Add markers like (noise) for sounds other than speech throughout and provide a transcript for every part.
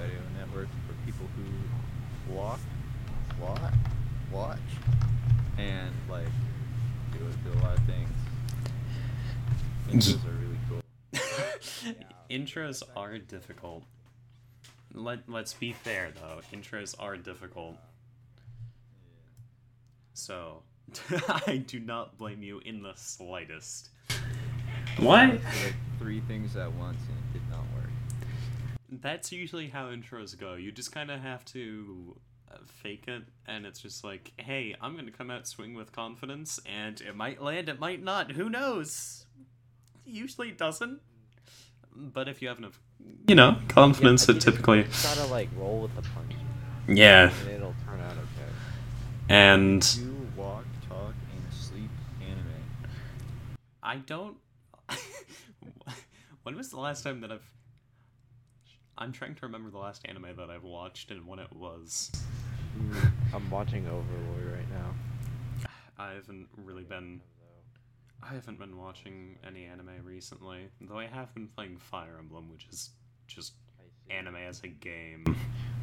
audio network for people who walk, watch, watch, and like do, do a lot of things. Intros are really cool. (laughs) Intros are difficult. Let Let's be fair though. Intros are difficult. So, (laughs) I do not blame you in the slightest. What? Like three things at once and it did not work. That's usually how intros go. You just kind of have to uh, fake it, and it's just like, hey, I'm gonna come out swing with confidence, and it might land, it might not. Who knows? Usually it doesn't. But if you have enough, you know, confidence, Yeah, it typically, just gotta like roll with the punches, yeah. and it'll turn out okay. And You walk, talk, and sleep anime. I don't. (laughs) when was the last time that I've? I'm trying to remember the last anime that I've watched and when it was. Mm, I'm watching Overlord right now. I haven't really been. I haven't been watching any anime recently, though I have been playing Fire Emblem, which is just anime as a game.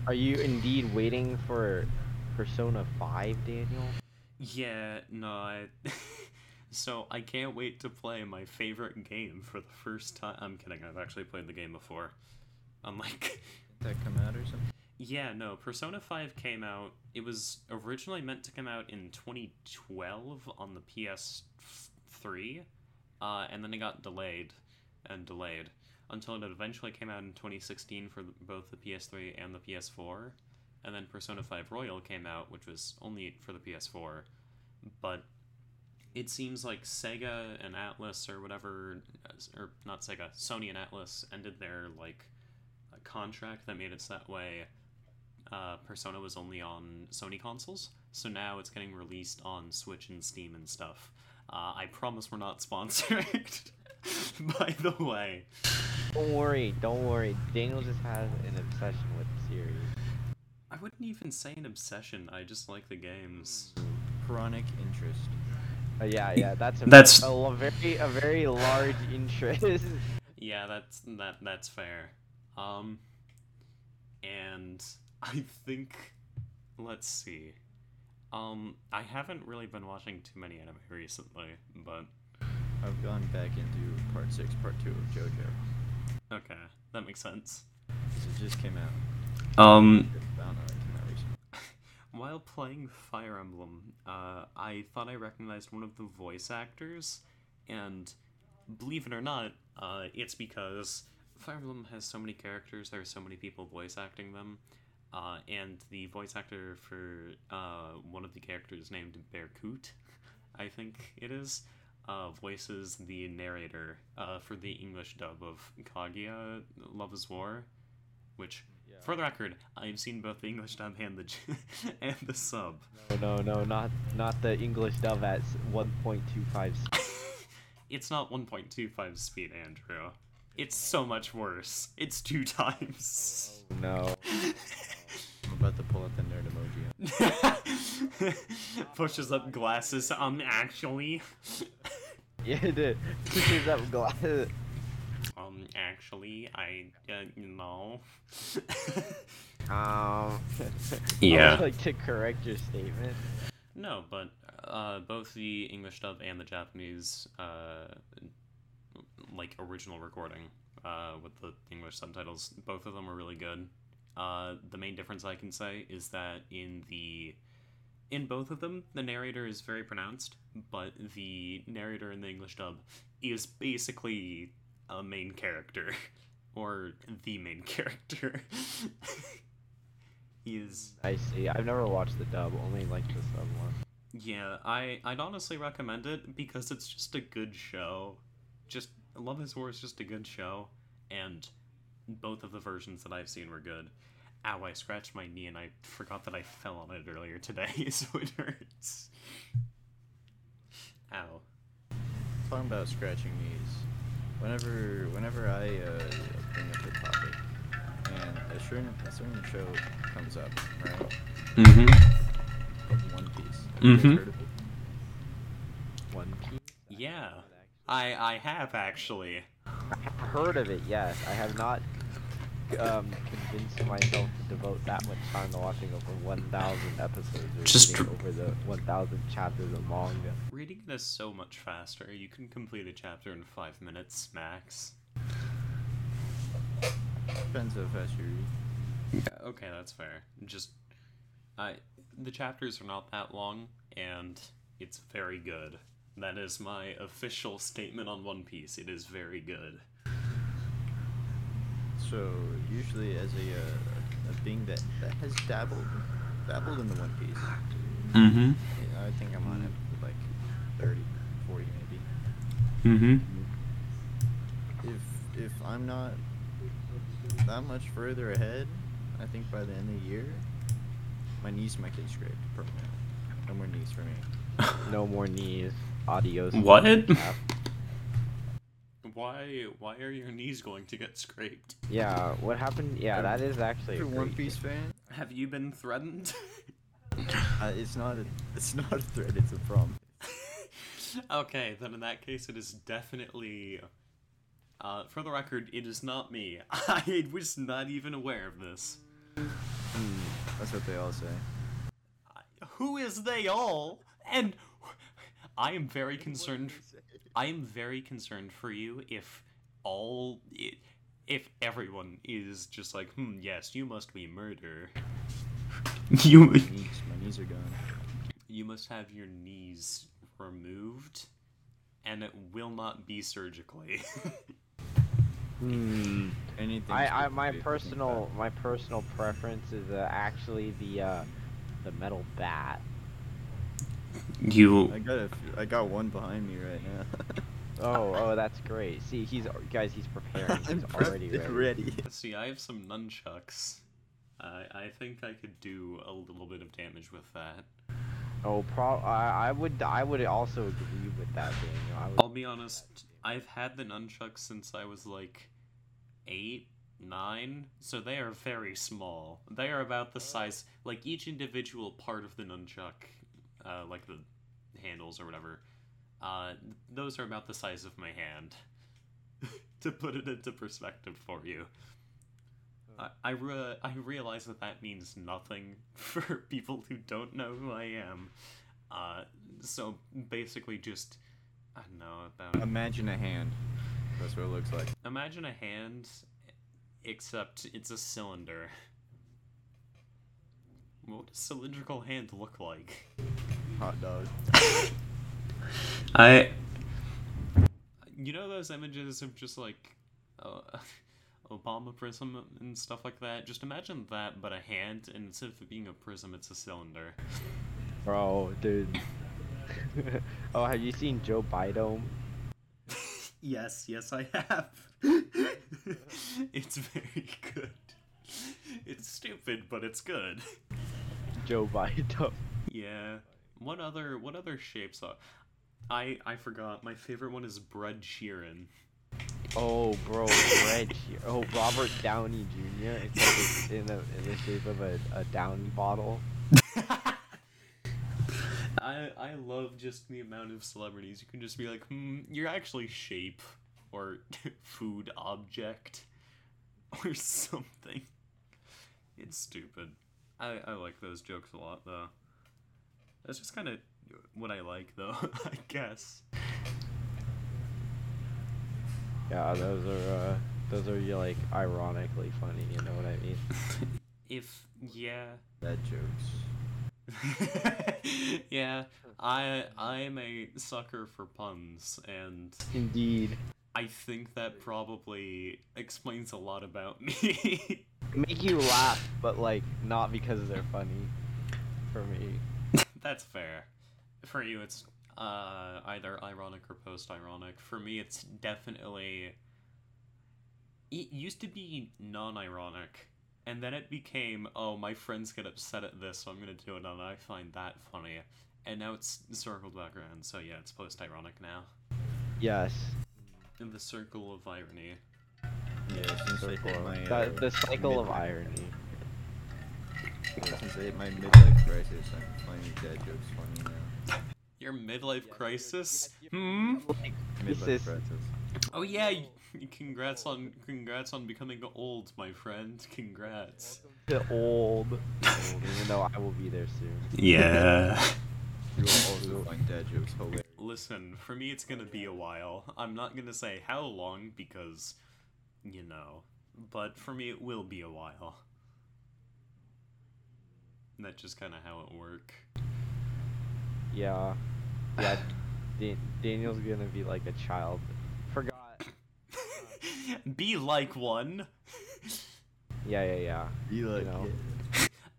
Are you indeed waiting for Persona 5, Daniel? Yeah, no, I. (laughs) so I can't wait to play my favorite game for the first time. I'm kidding. I've actually played the game before. I'm like, (laughs) that come out or something? yeah, no. Persona Five came out. It was originally meant to come out in 2012 on the PS3, uh, and then it got delayed and delayed until it eventually came out in 2016 for both the PS3 and the PS4. And then Persona 5 Royal came out, which was only for the PS4. But it seems like Sega and Atlus or whatever, or not Sega, Sony and Atlus ended their like contract that made it that way. Uh, Persona was only on Sony consoles, so now it's getting released on Switch and Steam and stuff. Uh, I promise we're not (laughs) sponsored. By the way, Don't worry, don't worry. Daniel just has an obsession with the series. I wouldn't even say an obsession. I just like the games. Chronic interest. Uh, yeah, yeah, that's a, That's- a l- very a very large interest. (laughs) Yeah, that's that that's fair. Um and (laughs) I think let's see. Um I haven't really been watching too many anime recently, but I've gone back into part six, part two of JoJo. okay, that makes sense. It just came out. Um Found out it came out recently. (laughs) while playing Fire Emblem, uh I thought I recognized one of the voice actors and believe it or not, uh it's because Fire Emblem has so many characters, there are so many people voice acting them. Uh, and the voice actor for uh, one of the characters named Berkut, (laughs) I think it is, uh, voices the narrator uh, for the English dub of Kaguya Love is War, which, for the record, I've seen both the English dub and the (laughs) and the sub. no, no, no, not not the English dub at s- 1.25. (laughs) It's not 1.25 speed, Andrew. It's so much worse. It's two (laughs) times. Oh, no. (laughs) I'm about to pull out the nerd emoji. (laughs) Pushes up glasses. Um, actually, Yeah, the pushes up glasses. um, actually, I, uh, you know. Um. Yeah. I would like to correct your statement. no, but uh, both the English dub and the Japanese, uh, like original recording, uh, with the English subtitles, both of them are really good. Uh, the main difference I can say is that in the in both of them, the narrator is very pronounced, but the narrator in the English dub is basically a main character, (laughs) or the main (laughs) character. he is. I see. I've never watched the dub, only like the sub one. Yeah, I I'd honestly recommend it because it's just a good show. Just Love Is War is just a good show, and both of the versions that I've seen were good. Ow! I scratched my knee and I forgot that I fell on it earlier today, (laughs) so it hurts. Ow. Talking about scratching knees. Whenever, whenever I uh, bring up the topic, and a certain, a certain show comes up, right? Mm-hmm. Called One Piece. Have you guys Mhm. heard of it? One Piece. Yeah, I I have actually. Heard of it. Yes, I have not um, convince myself to devote that much time to watching over 1,000 episodes or Just reading dr- over the 1,000 chapters of manga. Reading it is so much faster. You can complete a chapter in five minutes max. Depends how fast you read. Yeah, okay, that's fair. Just, I the chapters are not that long, and it's very good. That is my official statement on One Piece. It is very good. So usually, as a uh, a being that that has dabbled dabbled in the One Piece, Mm-hmm. I think I'm on it like 30, 40 maybe. Mm-hmm. If if I'm not that much further ahead, I think by the end of the year, my knees might get scraped permanently. No more knees for me. (laughs) No more knees. Adios. What? (laughs) Why? Why are your knees going to get scraped? Yeah, what happened? Yeah, that is actually a One Piece thing. fan, Have you been threatened? (laughs) uh, it's not a it's not a threat. It's a problem. (laughs) okay, then in that case, it is definitely. Uh, for the record, it is not me. I was not even aware of this. Hmm. That's what they all say. Who is they all? And I am very concerned. I am very concerned for you if all if everyone is just like, hmm, yes, you must be murder. (laughs) You My (laughs) knees, my knees are gone. you must have your knees removed, and it will not be surgically. (laughs) Hmm. Anything. I, I, my personal, my personal preference is uh, actually the, uh, the metal bat. You I got a, f- I got one behind me right now. (laughs) Oh, oh, that's great. See, he's guys, he's preparing. (laughs) He's I'm already prepped and ready. ready. see. I have some nunchucks. I I think I could do a little bit of damage with that. Oh, pro. I, I would, I would also agree with that, Daniel. I would, I'll be honest, I've had the nunchucks since I was like eight, nine, so they are very small. They are about the size, like each individual part of the nunchuck, uh, like the handles or whatever, uh, those are about the size of my hand. (laughs) to put it into perspective for you. I, I, re- I realize that that means nothing (laughs) for people who don't know who I am. Uh, so basically, just I don't know about. Imagine a hand. That's what it looks like. Imagine a hand, except it's a cylinder. What does a cylindrical hand look like? Hot dog. (laughs) I. You know those images of just like, uh, (laughs) Obama prism and stuff like that. Just imagine that, but a hand, and instead of it being a prism, it's a cylinder. bro, dude. (laughs) oh, have you seen Joe Biden? yes, yes, I have. it's very good. It's stupid, but it's good. Joe Biden. Yeah. What other what other shapes are? I I forgot. My favorite one is Bread Sheeran. Oh, bro, Reg. Oh, Robert Downey Jr. It's like it's in, a, in the shape of a, a Downy bottle. (laughs) I I love just the amount of celebrities you can just be like, hmm, you're actually shape or (laughs) food object (laughs) or something. It's stupid. I I like those jokes a lot though. That's just kind of what I like though. (laughs) I guess. Yeah, those are uh, those are like ironically funny. You know what I mean? (laughs) If yeah. Bad jokes. (laughs) yeah, I I'm a sucker for puns, and Indeed. I think that probably explains a lot about me. Make you laugh, but like not because they're funny. For me. That's fair. For you, it's uh, either ironic or post-ironic. For me, it's definitely. It used to be non-ironic, and then it became, oh, my friends get upset at this, so I'm gonna do it, and I find that funny. And now it's circled back around, so yeah, it's post-ironic now. Yes. In the circle of irony. Yeah, since I hit my The, uh, the cycle of mid- irony. yeah, since I hit my midlife crisis, I'm finding dad jokes funny now. Your midlife crisis? Hmm? Midlife crisis. Oh yeah, congrats on congrats on becoming old, my friend. Congrats. The old, old, even though I will be there soon. Yeah. (laughs) You will also find dad jokes hilarious. Listen, for me it's gonna be a while. I'm not gonna say how long because, you know, but for me it will be a while. That's just kind of how it work. Yeah, yeah. (laughs) Dan- Daniel's gonna be like a child. Forgot. (laughs) be like one. (laughs) Yeah, yeah, yeah. Be like, know.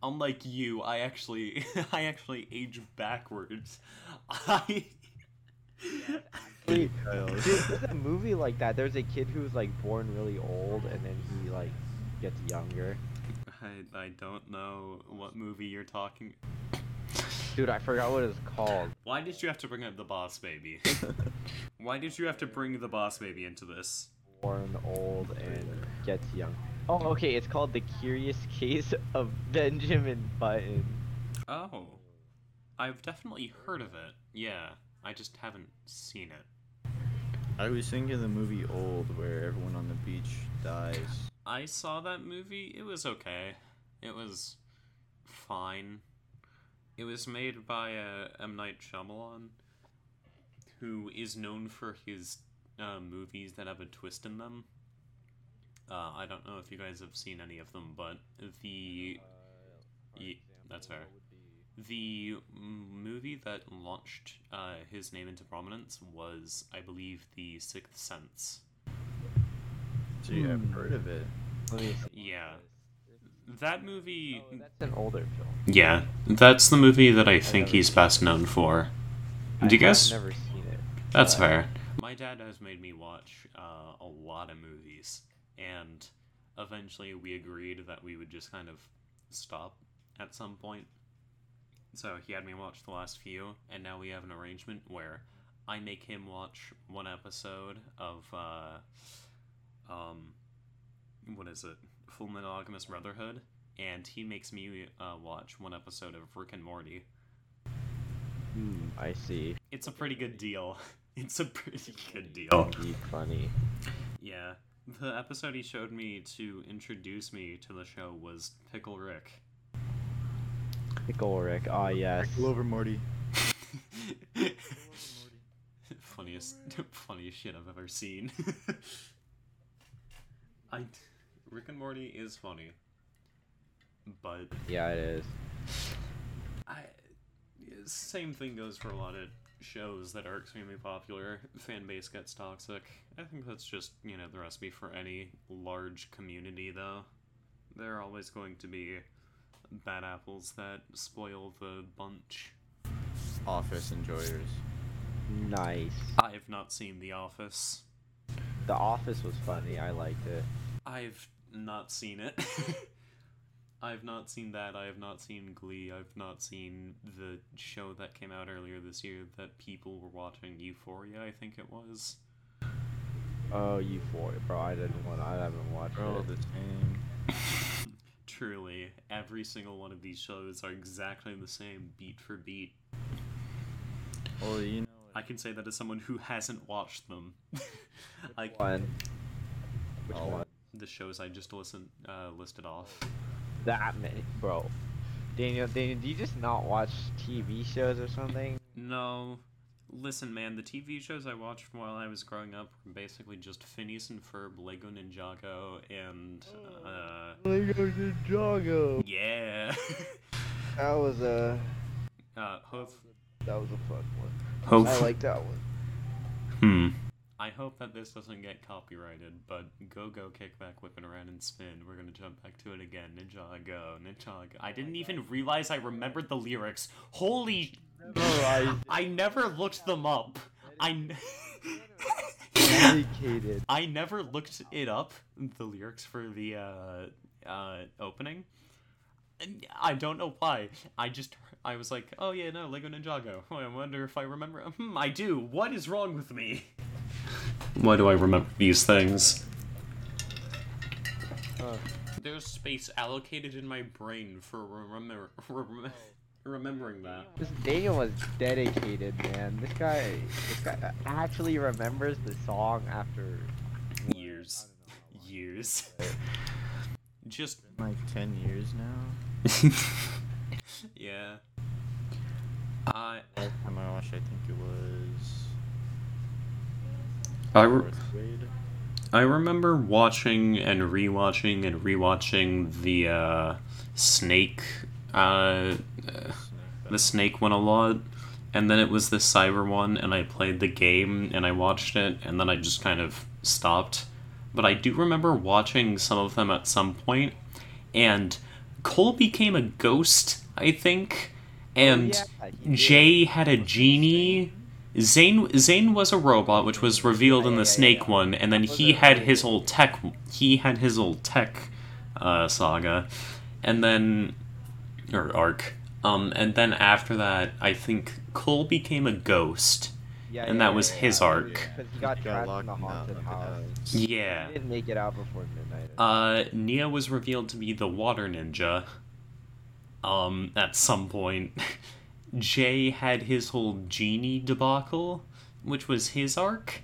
Unlike you, I actually I actually age backwards. I Wait, there's a movie like that. There's a kid who's like born really old and then he like gets younger. I, I don't know what movie you're talking. Dude, I forgot what it's called. Why did you have to bring up the boss baby? (laughs) Why did you have to bring the boss baby into this? Born old and gets young. Oh, okay. It's called The Curious Case of Benjamin Button. Oh. I've definitely heard of it. Yeah. I just haven't seen it. I was thinking the movie Old, where everyone on the beach dies. I saw that movie. It was okay. It was fine. It was made by uh, M. Night Shyamalan, who is known for his uh, movies that have a twist in them. Uh, I don't know if you guys have seen any of them, but the Ye- that's fair. the movie that launched uh, his name into prominence was, I believe, The Sixth Sense. See, I've Hmm. heard of it. Let me see. Yeah. That movie. Oh, that's an older film. Yeah, that's the movie that I think never he's best known for. I Do you have never seen it. That's but- fair. My dad has made me watch uh, a lot of movies, and eventually we agreed that we would just kind of stop at some point. So he had me watch the last few, and now we have an arrangement where I make him watch one episode of, uh, um, what is it? Fullmetal Alchemist Brotherhood, and he makes me uh, watch one episode of Rick and Morty. Hmm, I see. It's a pretty good deal. (laughs) It's a pretty good deal. Indeed funny. Yeah. The episode he showed me to introduce me to the show was Pickle Rick. Pickle Rick. Ah, yes. Pull over, Morty. (laughs) funniest, (laughs) funniest shit I've ever seen. I, Rick and Morty is funny, but Yeah, it is. I, same thing goes for a lot of shows that are extremely popular. Fan base gets toxic. I think that's just you know the recipe for any large community, though. There are always going to be bad apples that spoil the bunch. Office enjoyers. Nice. I have not seen The Office. The Office was funny. I liked it. I've not seen it. (laughs) I've not seen that. I have not seen Glee. I've not seen the show that came out earlier this year that people were watching, Euphoria, I think it was. Oh, Euphoria, bro. I didn't want. I haven't watched They're all it. the same. (laughs) Truly, every single one of these shows are exactly the same, beat for beat. Well, you know. I can say that as someone who hasn't watched them. (laughs) I, One. Which Oh. one? the shows I just listened uh, listed off. That many, bro. Daniel, Daniel, do you just not watch TV shows or something? No. Listen, man, the TV shows I watched while I was growing up were basically just Phineas and Ferb, Lego Ninjago, and, uh, Lego Ninjago. yeah. (laughs) That was a. uh, hope, That was a fun one. hope, I like that one. hmm. I hope that this doesn't get copyrighted, but go go kickback, whipping around and spin. We're gonna jump back to it again. Ninjago, Ninjago. I didn't even realize I remembered the lyrics. Holy Memorized. I never looked them up. I, n- Dedicated. (laughs) I never looked it up, the lyrics for the uh, uh, opening. I don't know why. I just, I was like, oh yeah, no, Lego Ninjago. Oh, (laughs) I wonder if I remember. Hmm, I do. What is wrong with me? Why do I remember these things? Huh. There's space allocated in my brain for remember, (laughs) rem- remembering that. This Daniel was dedicated, man. This guy, this guy actually remembers the song after? Years. I don't know how long. Years. Just Like ten years now. (laughs) yeah. I Last time I watched, I think it was I, re- I remember watching and rewatching and rewatching the uh, Snake uh, uh, the Snake one a lot, and then it was the Cyber one, and I played the game and I watched it, and then I just kind of stopped. But I do remember watching some of them at some point, and Cole became a ghost, I think, and Oh, yeah. Jay had a genie. Zane Zane was a robot, which was revealed in the Snake one, and then he had his whole tech. He had his old tech uh, saga, and then or arc. Um, and then after that, I think Cole became a ghost. Yeah, and yeah, that was yeah, his arc. Because he got Got trapped locked in the haunted haunted house. house. Yeah. He didn't make it out before midnight. Uh, Nya was revealed to be the water ninja. Um, at some point, (laughs) Jay had his whole genie debacle, which was his arc,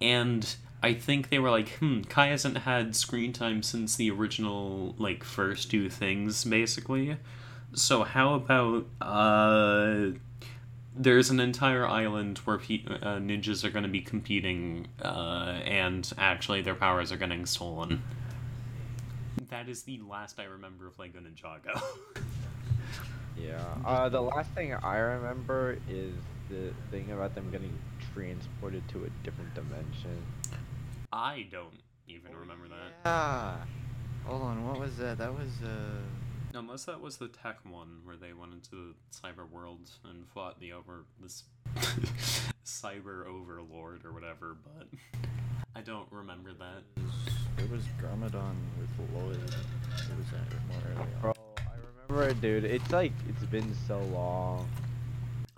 and I think they were like, hmm, Kai hasn't had screen time since the original, like, first two things, basically. So how about, uh, there's an entire island where pe- uh, ninjas are going to be competing, uh, and actually their powers are getting stolen. That is the last I remember of Lego Ninjago. (laughs) Yeah. Uh, the last thing I remember is the thing about them getting transported to a different dimension. I don't even remember that. Yeah. Hold on, what was that? That was uh. Unless that was the tech one where they went into the cyber world and fought the over this (laughs) cyber overlord or whatever, but I don't remember that. It was Garmadon with Lloyd. It was that more early on. Bro, I remember it, dude. It's like it's been so long.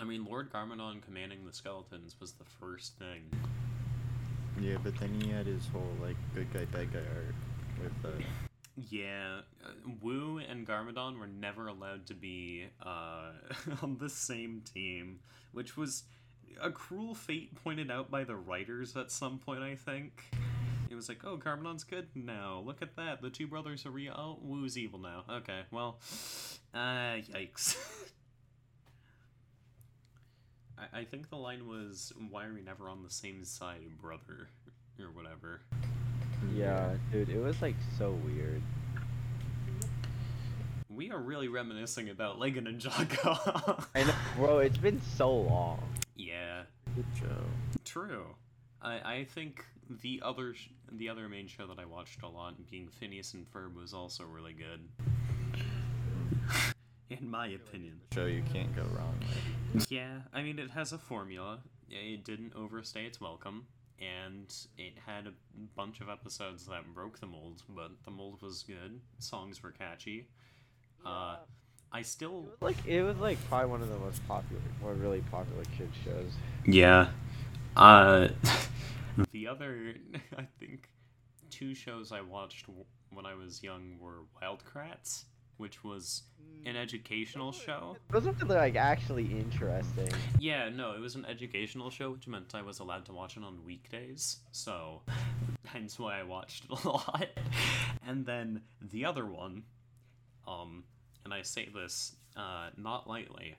I mean, Lord Garmadon commanding the skeletons was the first thing. Yeah, but then he had his whole like good guy bad guy arc with uh. Yeah, uh, Wu and Garmadon were never allowed to be uh, (laughs) on the same team, which was a cruel fate pointed out by the writers at some point, I think. It was like, oh, Garmadon's good now. Look at that. The two brothers are real. Oh, Wu's evil now. Okay, well, uh, yikes. (laughs) I, I think the line was, why are we never on the same side, brother? Or whatever. Yeah, mm-hmm. dude. It was like so weird. We are really reminiscing about Lego Ninjago. (laughs) I know, bro. It's been so long. yeah, Good show. true. I I think the other sh- the other main show that I watched a lot, being Phineas and Ferb, was also really good. (laughs) In my opinion. Show you can't go wrong with. Yeah, I mean it has a formula. It didn't overstay its welcome, and it had a bunch of episodes that broke the mold, but the mold was good. Songs were catchy. Uh, I still It was like it was like probably one of the most popular, or really popular kids shows. Yeah. Uh, (laughs) the other, (laughs) I think, two shows I watched when I was young were Wild Kratts, which was an educational show. Those are like actually interesting. Yeah, no, it was an educational show, which meant I was allowed to watch it on weekdays. So, hence why I watched it a (laughs) lot. And then the other one, um, and I say this uh, not lightly,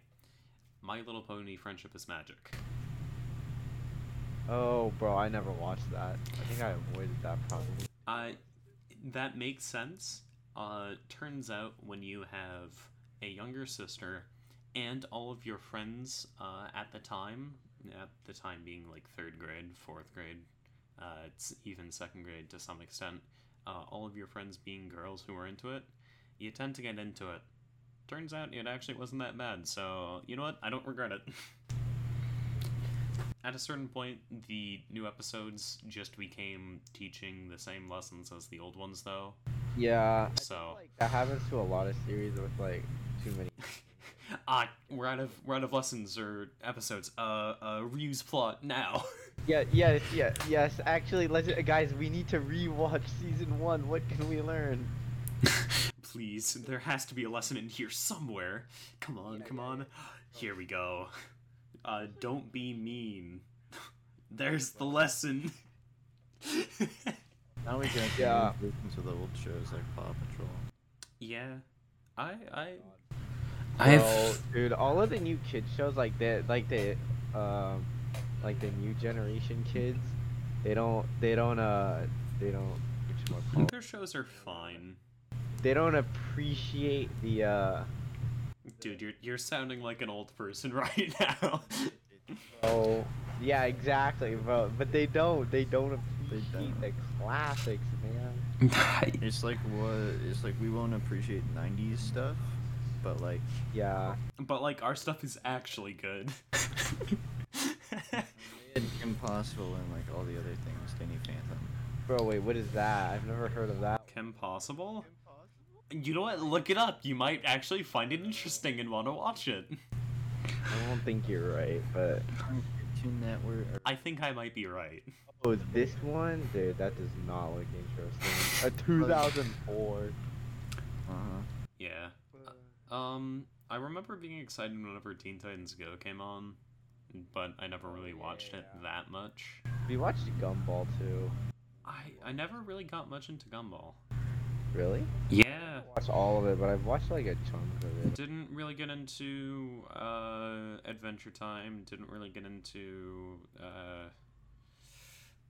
My Little Pony: Friendship is Magic. Oh, bro, I never watched that. I think I avoided that probably. Uh, that makes sense. Uh, turns out when you have a younger sister and all of your friends uh, at the time, at the time being like third grade, fourth grade, uh, it's even second grade to some extent, uh, all of your friends being girls who are into it, you tend to get into it. Turns out it actually wasn't that bad, so you know what? I don't regret it. (laughs) At a certain point, the new episodes just became teaching the same lessons as the old ones, though. Yeah. So- like, that happens to a lot of series with like too many. (laughs) ah, we're out of we're out of lessons or episodes. Uh, uh, Ryu's plot now. (laughs) Yeah, yes, yeah, yes. Actually, let's guys, we need to rewatch season one. What can we learn? (laughs) please. There has to be a lesson in here somewhere. Come on, come on. Here we go. Uh, don't be mean. (laughs) There's the lesson. (laughs) Now we can Yeah. yeah. into the old shows like Paw Patrol. yeah, I I Bro, dude, all of the new kid shows like the like the um like the new generation kids, they don't they don't uh they don't whatchamacallit, their shows are fine. they don't appreciate the uh Dude, you're you're sounding like an old person (laughs) right now. oh yeah exactly bro but they don't they don't They appreciate don't. the classics man (laughs) It's like what? It's like we won't appreciate '90s stuff, but like yeah but like our stuff is actually good. (laughs) and Impossible and like all the other things. Danny Phantom. bro wait what is that I've never heard of that Kim Possible? You know what? Look it up. You might actually find it interesting and want to watch it. I don't think you're right but Cartoon Network. Or, I think I might be right. oh this one dude that does not look interesting a 2004 uh-huh. Yeah. Um, I remember being excited whenever Teen Titans Go came on, but I never really watched it that much. we watched Gumball too I I never really got much into Gumball. Really Yeah. watched all of it, but I've watched like a chunk of it. Didn't really get into uh, Adventure Time. Didn't really get into uh,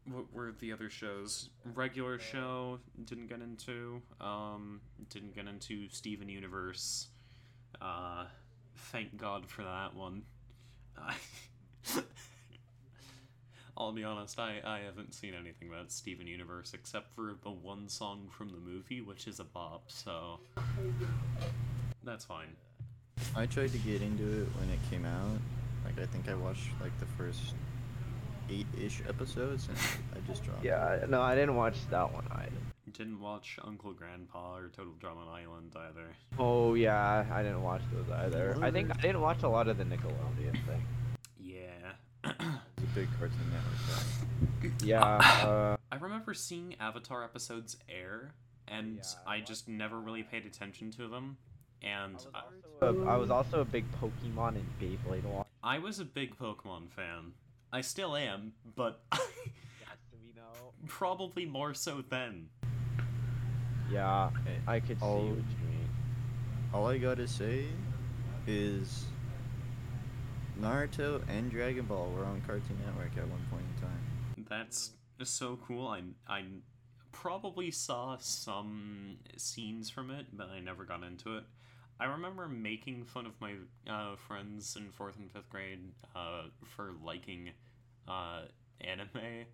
what were the other shows? Regular show. Didn't get into. Um, didn't get into Steven Universe. Uh, thank God for that one. (laughs) I'll be honest, I, I haven't seen anything about Steven Universe except for the one song from the movie, which is a bop, so that's fine. I tried to get into it when it came out. Like I think I watched like the first eight-ish episodes, and I just dropped. it. Yeah, no, I didn't watch that one either. Didn't watch Uncle Grandpa or Total Drama Island either. Oh yeah, I didn't watch those either. I think I didn't watch a lot of the Nickelodeon thing. Yeah. (clears throat) It's a big Cartoon Network. Guy. Yeah, (coughs) uh, I remember seeing Avatar episodes air, and Yeah, I I just never really paid attention to them. And I, also a- I was also a big Pokemon and Beyblade watcher. I was a big Pokemon fan. I still am, but Yes, we know. probably more so then. Yeah, I could see what you mean. All I gotta say is Naruto and Dragon Ball were on Cartoon Network at one point in time. That's so cool. I I probably saw some scenes from it, but I never got into it. I remember making fun of my uh, friends in fourth and fifth grade uh, for liking uh, anime,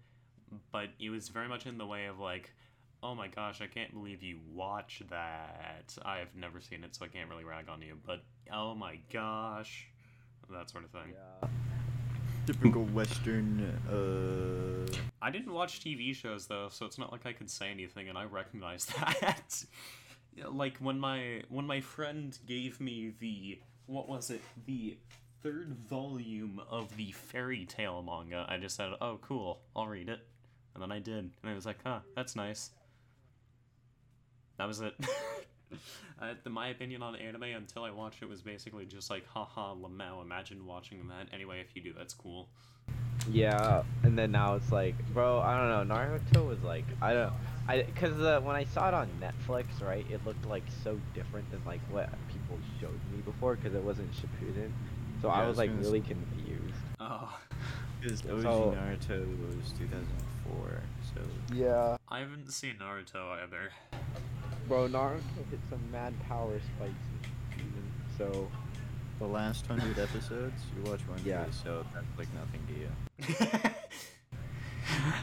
but it was very much in the way of like, oh my gosh, I can't believe you watch that. I've never seen it, so I can't really rag on you. But oh my gosh, that sort of thing. Yeah. Typical Western. Uh, I didn't watch TV shows though, so it's not like I could say anything, and I recognize (laughs) that. Like when my when my friend gave me the what was it the third volume of the Fairy Tail manga, I just said, "Oh, cool, I'll read it," and then I did, and I was like, "Huh, that's nice." That was it. (laughs) (laughs) uh, the, my opinion on anime until I watched it was basically just like, haha, Lamau, imagine watching that. Anyway, if you do, that's cool. Yeah, and then now it's like, bro, I don't know. Naruto was like, I don't, I, cause uh, when I saw it on Netflix, right, it looked like so different than like what people showed me before, cause it wasn't Shippuden. So Yeah, I I was was like gonna really say- confused. Oh. (laughs) because OG So- Naruto was 2004, so Yeah. I haven't seen Naruto either. Bro, Naruto hit some mad power spikes this season, so the last hundred episodes you watch one Yeah. day, so that's like nothing to you.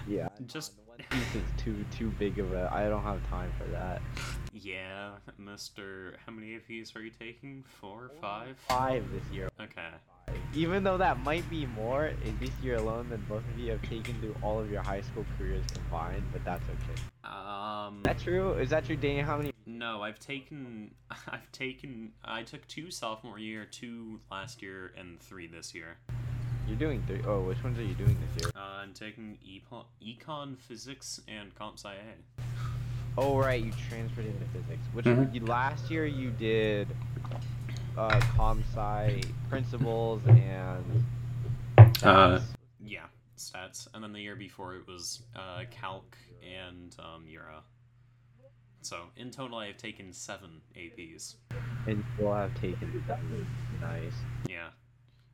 (laughs) yeah. (laughs) Just- no, One Piece is too too big of a. I don't have time for that. yeah, Mister. How many APs are you taking? Four, five? Five this year. Okay. Even though that might be more in this year alone than both of you have taken through all of your high school careers combined, but that's okay. Um. Is that true? Is that true, Daniel? How many? No, I've taken. (laughs) I've taken. I took two sophomore year, two last year, and three this year. You're doing three. Oh, which ones are you doing this year? Uh, I'm taking econ, econ, physics, and comp sci. Oh right, you transferred into physics. Which Mhm. you, last year you did uh com sci principles and Uh. Yeah, stats. And then the year before it was uh, calc and um, Euro. So in total, I have taken seven APs. and you'll have taken seven. Nice. Yeah.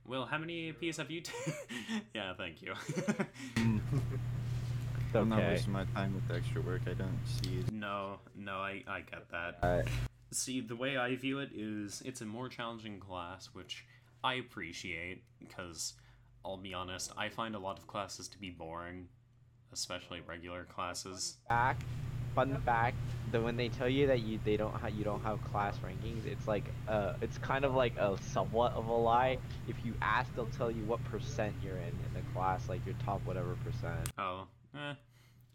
Will, how many APs have you taken? (laughs) yeah, thank you. It's (laughs) I'm not wasting my time with the extra work. I don't see it. no, no, I, I get that. Uh, See, the way I view it is it's a more challenging class, which I appreciate, because I'll be honest, I find a lot of classes to be boring, especially regular classes. fact, fun fact, that when they tell you that you they don't ha- you don't have class rankings, it's like uh it's kind of like a somewhat of a lie. If you ask, they'll tell you what percent you're in in the class, like your top whatever percent. Oh, eh.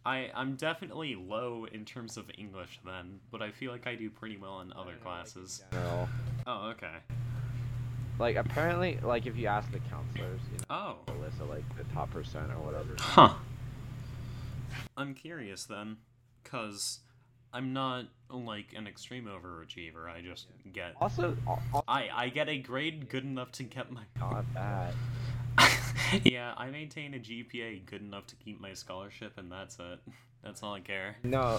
I, I'm definitely low in terms of English then, but I feel like I do pretty well in other classes. No. Oh, okay. Like apparently, like if you ask the counselors, you know, Oh. the list of like the top percent or whatever. Huh. I'm curious then, because I'm not like an extreme overachiever. I just get. Also, al- al- I, I get a grade good enough to get my. not bad. (laughs) yeah, I maintain a GPA good enough to keep my scholarship, and that's it. (laughs) That's all I care. No,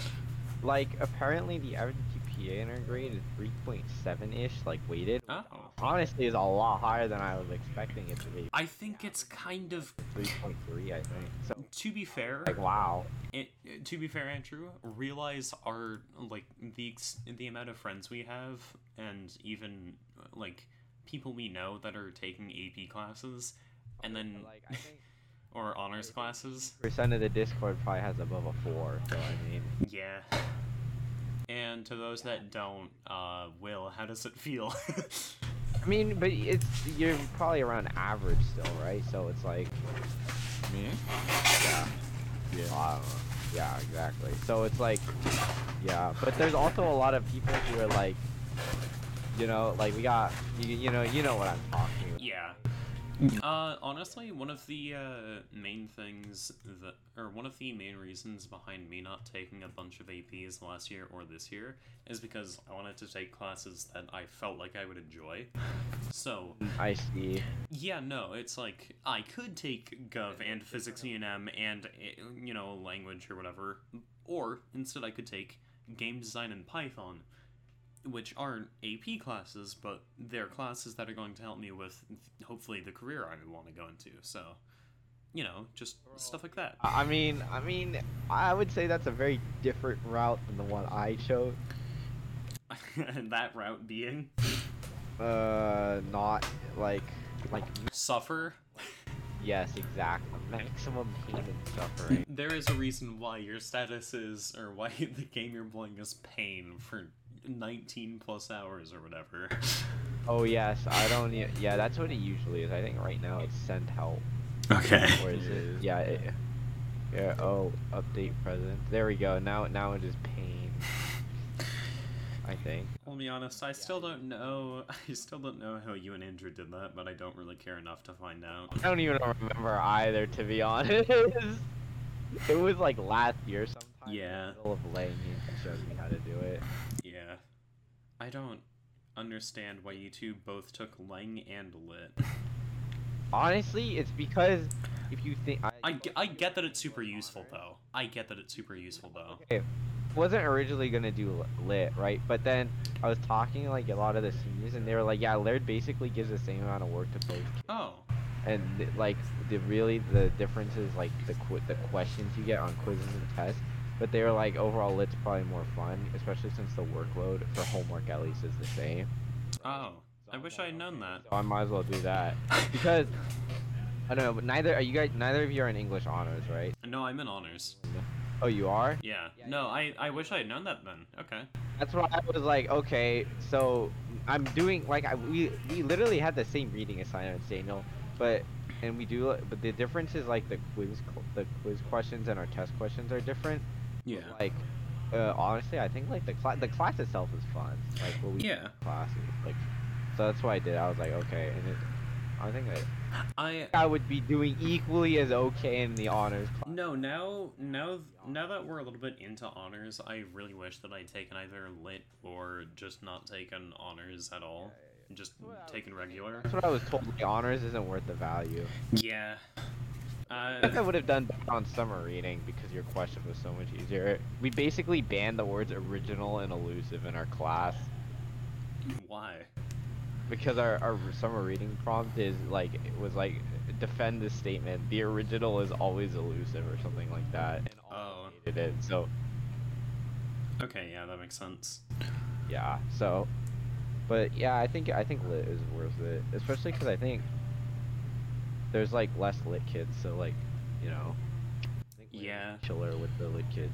like apparently the average GPA in our grade is 3.7 ish, like weighted. Oh. Honestly, is a lot higher than I was expecting it to be. I think it's kind of. 3.3, I think. So, To be fair, like, wow. it, to be fair, Andrew, realize our like the the amount of friends we have, and even like people we know that are taking AP classes, and then Like, I think (laughs) or honors classes. percent of the Discord probably has above a four. So I mean, Yeah. And to those that don't, uh, Will, how does it feel? (laughs) I mean, but it's you're probably around average still, right? So it's like, Me? yeah, Yeah. I don't know. yeah, exactly. So it's like, yeah, but there's also a lot of people who are like, you know, like we got, you, you know, you know what I'm talking about. yeah. Uh, honestly, one of the uh, main things that, or one of the main reasons behind me not taking a bunch of APs last year or this year is because I wanted to take classes that I felt like I would enjoy. So, I see. yeah, no, it's like I could take Gov and Physics E&M and you know language or whatever, or instead I could take Game Design and Python, which aren't AP classes, but they're classes that are going to help me with hopefully the career I want to go into. So, you know, just stuff like that. I I mean, I mean, I would say that's a very different route than the one I chose. and (laughs) that route being Uh, not like, like, suffer. yes, exactly. Maximum pain and suffering. (laughs) There is a reason why your status is, or why (laughs) the game you're playing is pain for 19 plus hours or whatever. (laughs) Oh yes, I don't. e- Yeah, that's what it usually is. I think right now it's send help, Okay. or is it? Yeah. It, yeah. Oh, update present. There we go. Now, now it is pain. (laughs) I think. I'll be honest, I still don't know. (laughs) I still don't know how you and Andrew did that, but I don't really care enough to find out. I don't even remember either, to be honest. it was like last year sometime. in the Yeah. middle of Lang and showed me how to do it. I don't understand why you two both took Lang and Lit. Honestly, it's because if you think I, I, I get that it's super useful, though. I get that it's super useful, though. okay, wasn't originally gonna do lit, right? But then I was talking like a lot of the seniors, and they were like, "Yeah, Laird basically gives the same amount of work to both." Oh. And like the really the difference is like the qu- the questions you get on quizzes and tests. But they were like overall lit's probably more fun, especially since the workload for homework at least is the same. Oh. I wish I had known that. So I might as well do that (laughs) because I don't know. But neither are you guys. Neither of you are in English honors, right? No, I'm in honors. Oh, you are. Yeah. No, I, I wish I had known that then. Okay. That's why I was like, okay, so I'm doing like I, we we literally had the same reading assignments, Daniel, but and we do, but the difference is like the quiz the quiz questions and our test questions are different. Yeah. Like, uh, honestly, I think like the class the class itself is fun. Like what we Yeah. in classes, like, so that's what I did. I was like, okay, and it, I think I, I I would be doing equally as okay in the honors class. no now now now that we're a little bit into honors, I really wish that I'd taken either lit or just not taken honors at all, just taken regular. That's what I was told. The honors isn't worth the value. Yeah. I think I Uh, would have done on summer reading because your question was so much easier. We basically banned the words original and elusive in our class why? because our, our summer reading prompt is like it was like defend this statement. The original is always elusive or something like that. And all Oh. hated it. So Okay, yeah, that makes sense. yeah. So, but yeah, I think I think lit is worth it, especially because I think there's like less lit kids. So like, you know. I think lit is Yeah. Chiller with the lit kids.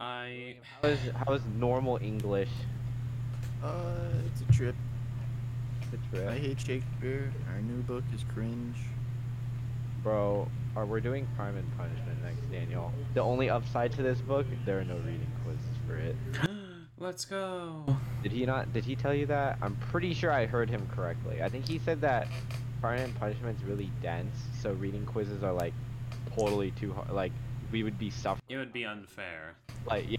I How is how is normal English? Uh, it's a trip. It's a trip? I hate Shakespeare. Our new book is cringe. Bro, are we're doing Crime and Punishment next, Daniel? The only upside to this book, there are no reading quizzes for it. (gasps) Let's go. Did he not? Did he tell you that? I'm pretty sure I heard him correctly. I think he said that Crime and Punishment's really dense, so reading quizzes are like totally too hard. Like we would be suffering. It would be unfair. Like yeah.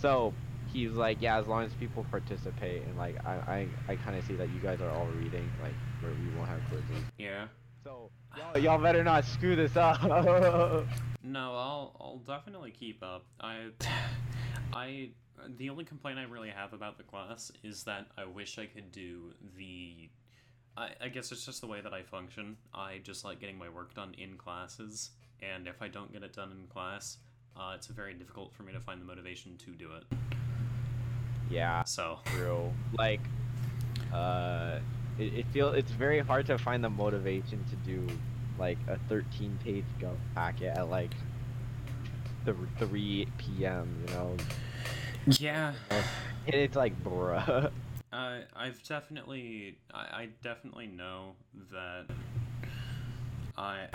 So he's like, yeah, as long as people participate, and like I I, I kind of see that you guys are all reading, like where we won't have quizzes. Yeah. So y'all, y'all better not screw this up. (laughs) No, I'll I'll definitely keep up. I I the only complaint I really have about the class is that I wish I could do the I, I guess it's just the way that I function. I just like getting my work done in classes, and if I don't get it done in class, uh, it's very difficult for me to find the motivation to do it. yeah, So true. Like, uh, it, it feel it's very hard to find the motivation to do like a 13 page go packet at like the 3 p.m. You know, yeah, and it's like bruh. (laughs) Uh, I've definitely, I, I definitely know that I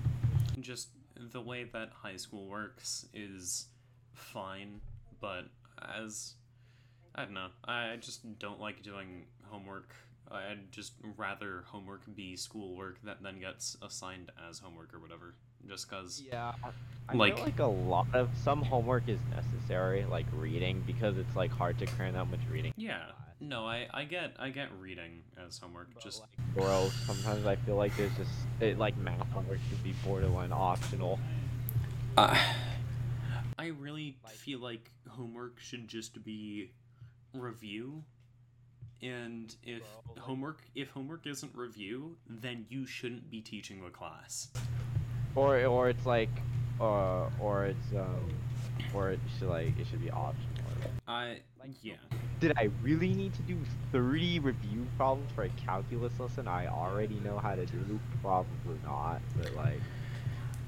(laughs) just the way that high school works is fine, but as I don't know, I just don't like doing homework. I'd just rather homework be schoolwork that then gets assigned as homework or whatever. Just cause, Yeah, I Like- feel like a lot of some homework is necessary, like reading, because it's like hard to cram that much reading. yeah, no, I, I get, I get reading as homework. But, Just like, bro, sometimes I feel like there's just it, like math homework should be borderline optional. Uh, I really feel like homework should just be review. And if Bro, homework if homework isn't review, then you shouldn't be teaching the class. Or or it's like, uh, or it's um, or it should like it should be optional. I Like- yeah. Did I really need to do 30 review problems for a calculus lesson I already know how to do? Probably not, but like,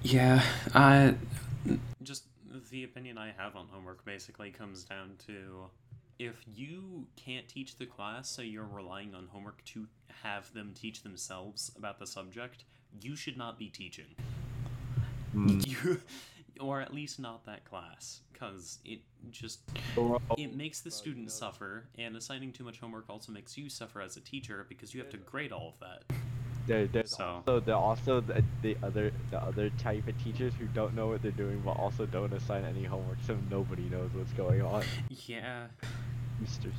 Yeah, I just the opinion I have on homework basically comes down to if you can't teach the class, so you're relying on homework to have them teach themselves about the subject, you should not be teaching. Hmm. (laughs) You, or at least not that class, because it just it makes the bro, student suffer, and assigning too much homework also makes you suffer as a teacher because you have to grade all of that. There, there's So- also the also the, the other the other type of teachers who don't know what they're doing but also don't assign any homework, so nobody knows what's going on. Yeah. Mr.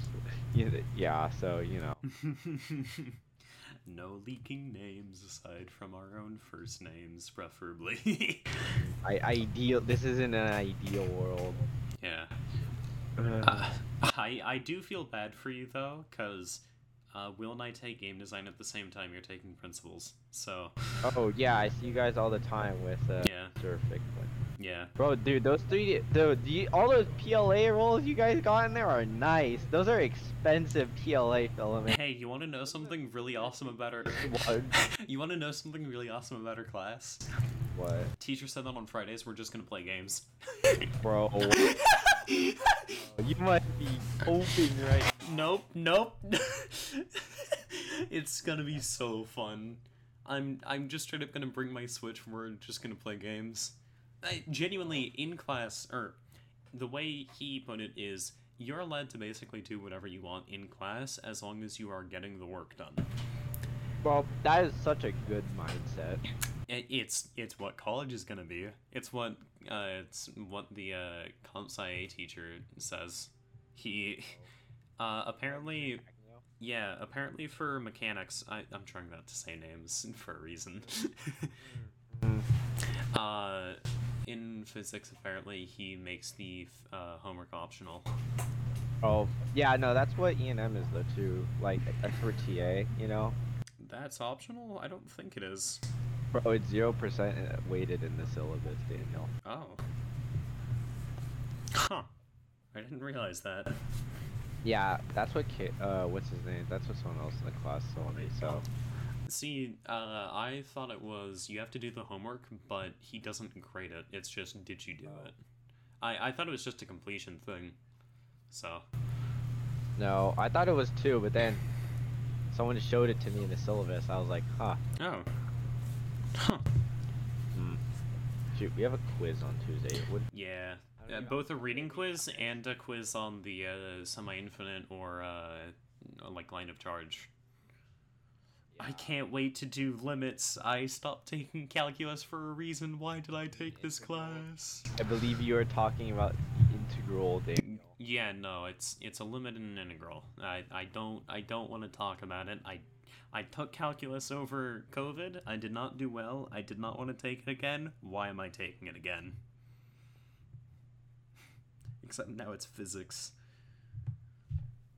(laughs) Yeah, so you know. (laughs) no leaking names aside from our own first names, preferably. (laughs) I ideal. This isn't an ideal world. yeah. Uh, Uh, I I do feel bad for you though, cause uh, Will and I take game design at the same time you're taking principles. So oh yeah, I see you guys all the time with uh, Yeah. Mr. Yeah. Bro, dude, those three, the, the all those PLA rolls you guys got in there are nice. Those are expensive PLA filaments. Hey, you want to know something really awesome about our? (laughs) (laughs) You want to know something really awesome about our class? What, Teacher said that on Fridays we're just gonna play games. bro? (laughs) you might be hoping right. Nope, nope. (laughs) it's gonna be so fun. I'm I'm just straight up gonna bring my Switch we're just gonna play games. I, genuinely, in class, or the way he put it is, you're allowed to basically do whatever you want in class as long as you are getting the work done. Well, that is such a good mindset. It's it's what college is gonna be. It's what uh, it's what the uh, comp sci teacher says. He uh, apparently yeah apparently for mechanics I, I'm trying not to say names (laughs) for a reason. (laughs) Mm. uh, in physics apparently he makes the uh, homework optional. Oh, yeah, no, that's what E and M is though too. Like that's for TA, you know. That's optional? I don't think it is. Bro, it's zero percent weighted in the syllabus, Daniel. Oh. Huh. I didn't realize that. Yeah, that's what uh, what's his name? That's what someone else in the class told me. So, See, uh, I thought it was you have to do the homework, but he doesn't grade it. It's just did you do Oh. it? I, I thought it was just a completion thing. So, no, I thought it was two, but then someone showed it to me in the syllabus. I was like, huh. oh. Huh. Hmm. Shoot, we have a quiz on Tuesday. Would Yeah. I Uh, know. both a reading quiz and a quiz on the uh, semi-infinite or uh, like line of charge. I can't wait to do limits. I stopped taking calculus for a reason. Why did I take this class? I believe you are talking about integral, Daniel. Yeah, no, it's it's a limit and an integral. I, I don't I don't want to talk about it. I I took calculus over COVID. I did not do well. I did not want to take it again. Why am I taking it again? Except now it's physics.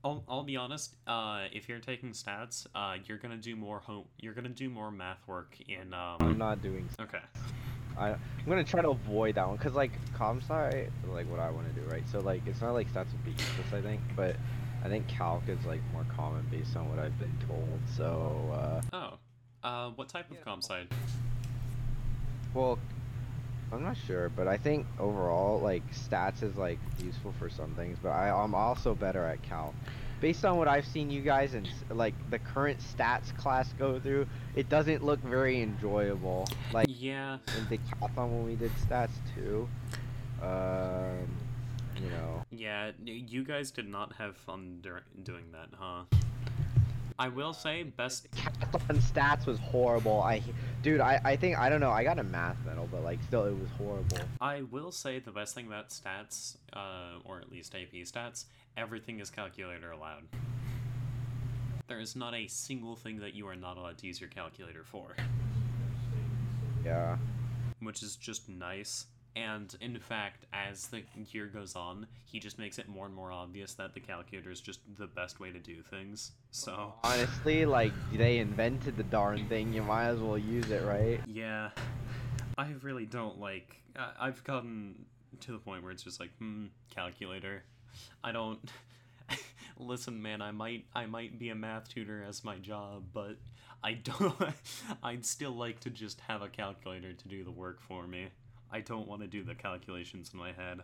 I'll, I'll be honest. Uh, if you're taking stats, uh, you're gonna do more home. You're gonna do more math work in I'm um. not doing. Okay. I, I'm gonna try to avoid that one, cause like comp sci, is, like what I want to do, right? So like it's not like stats would be useless, I think, but I think calc is like more common based on what I've been told. So uh, Oh. Uh, what type of comp sci? well, I'm not sure, but I think overall like stats is like useful for some things, but I I'm also better at calc. Based on what I've seen you guys and like the current stats class go through, it doesn't look very enjoyable. Like Yeah. in decathlon when we did stats too. Um, you know. Yeah, you guys did not have fun doing that, huh? I will say, best. (laughs) Decathlon stats was horrible. I, dude, I, I think I don't know. I got a math medal, but like still, it was horrible. I will say the best thing about stats, uh, or at least AP stats, everything is calculator allowed. There is not a single thing that you are not allowed to use your calculator for, Yeah. which is just nice. And in fact, as the year goes on, he just makes it more and more obvious that the calculator is just the best way to do things. So. Honestly, like they invented the darn thing. You might as well use it, right? Yeah, I really don't like. I I've gotten to the point where it's just like, hmm, calculator. I don't. (laughs) Listen, man, I might, I might be a math tutor as my job, but I don't. (laughs) I'd still like to just have a calculator to do the work for me. I don't want to do the calculations in my head,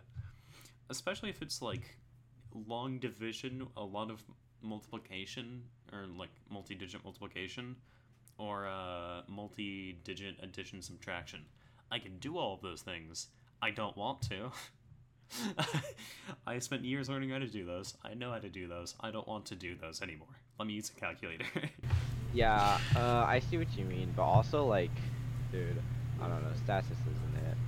especially if it's like long division, a lot of multiplication, or like multi-digit multiplication or uh, multi-digit addition subtraction. I can do all of those things. I don't want to. (laughs) I spent years learning how to do those. I know how to do those. I don't want to do those anymore. Let me use a calculator. (laughs) Yeah. Uh, I see what you mean, but also like, dude, I don't know. statistics.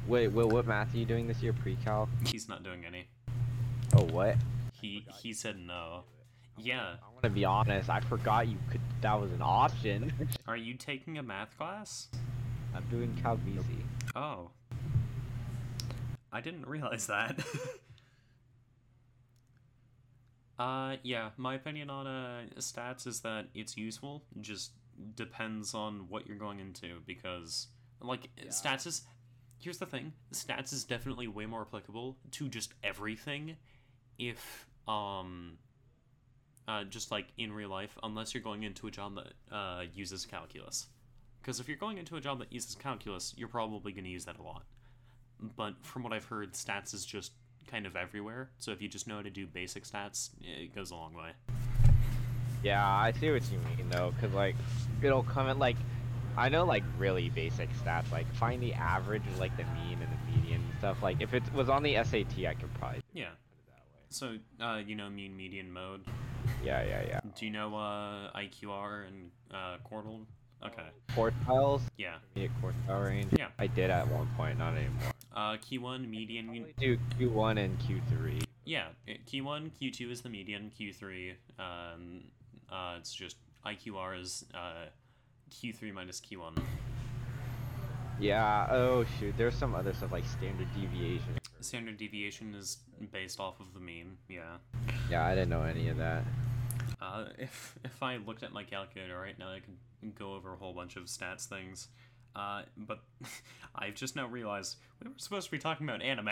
Wait, wait, what math are you doing this year? Pre-calc? He's not doing any. Oh, what? He he said no. Yeah. I want to be honest. I forgot you could. That was an option. (laughs) Are you taking a math class? I'm doing Calc BC. Oh. I didn't realize that. (laughs) uh, yeah, my opinion on uh, stats is that it's useful, just depends on what you're going into, because, like, stats is. Here's the thing stats is definitely way more applicable to just everything if, um, uh, just like in real life, unless you're going into a job that uh, uses calculus. Because if you're going into a job that uses calculus, you're probably going to use that a lot. But from what I've heard, stats is just kind of everywhere. So if you just know how to do basic stats, it goes a long way. Yeah, I see what you mean though, cause like it'll come at like I know like really basic stats, like find the average like the mean and the median and stuff. Like if it was on the SAT, I could probably Yeah. it that way. So, uh, you know, mean median mode. Yeah, yeah, yeah. Do you know uh, IQR and uh, quartile? Okay. Quartiles, Yeah. intermediate quartile range. Yeah. I did at one point, not anymore. Uh, key one, median. I do Q1 and Q3. Yeah, Q1, Q two is the median. Q three, um, uh, it's just IQR is uh, Q three minus Q one. Yeah. Oh shoot. There's some other stuff like standard deviation. Standard deviation is based off of the mean. Yeah. Yeah, I didn't know any of that. Uh, if if I looked at my calculator right now, I could go over a whole bunch of stats things. Uh, but (laughs) I've just now realized we were supposed to be talking about anime.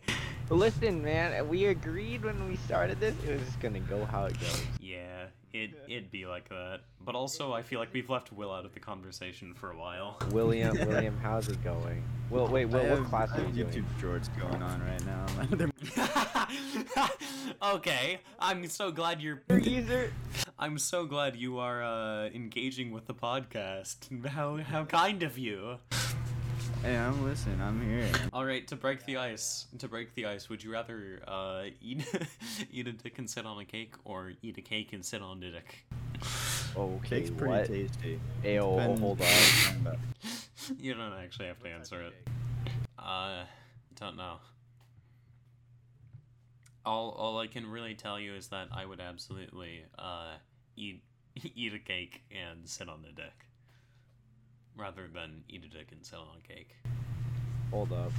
(laughs) Listen, man, we agreed when we started this. It was just gonna go how it goes. yeah, it it'd be like that. But also, I feel like we've left Will out of the conversation for a while. (laughs) William, William, how's it going? Will, wait, Will, I what class I are have you YouTube doing? shorts going on right now. (laughs) (laughs) Okay, I'm so glad you're. User. I'm so glad you are uh, engaging with the podcast. How how kind of you. Hey, I'm listening. I'm here. All right, to break the ice, to break the ice, would you rather uh, (laughs) eat eat a dick and sit on a cake, or eat a cake and sit on a dick? Okay, Cake's pretty what? tasty. Ayo, Depends hold what on. you're talking about. you don't actually have to answer it. Uh, don't know. All all I can really tell you is that I would absolutely uh eat (laughs) eat a cake and sit on a dick, rather than eat a dick and sit on cake. Hold up.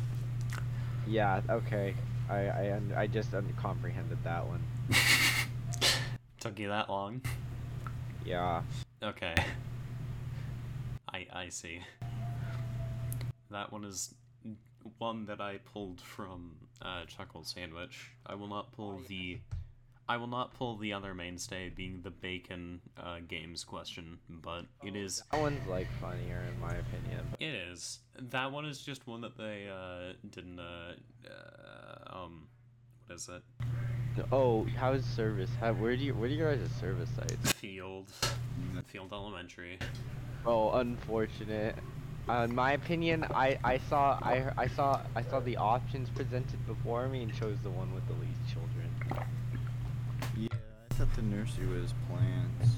Yeah. Okay. I I un- I just un- comprehended that one. (laughs) Took you that long? Yeah. Okay. I I see. That one is one that I pulled from uh, Chuckle Sandwich. I will not pull the. I will not pull the other mainstay, being the bacon uh, games question, but it is. That one's like funnier in my opinion. It is. That one is just one that they uh, didn't. Uh, uh, um, what is it? Oh, how's service? How, where do you where do you guys' service sites? Field. Field Elementary. Oh, unfortunate. Uh, in my opinion, I, I saw I, I saw I saw the options presented before me and chose the one with the least children. Yeah, I thought the nursery was plants.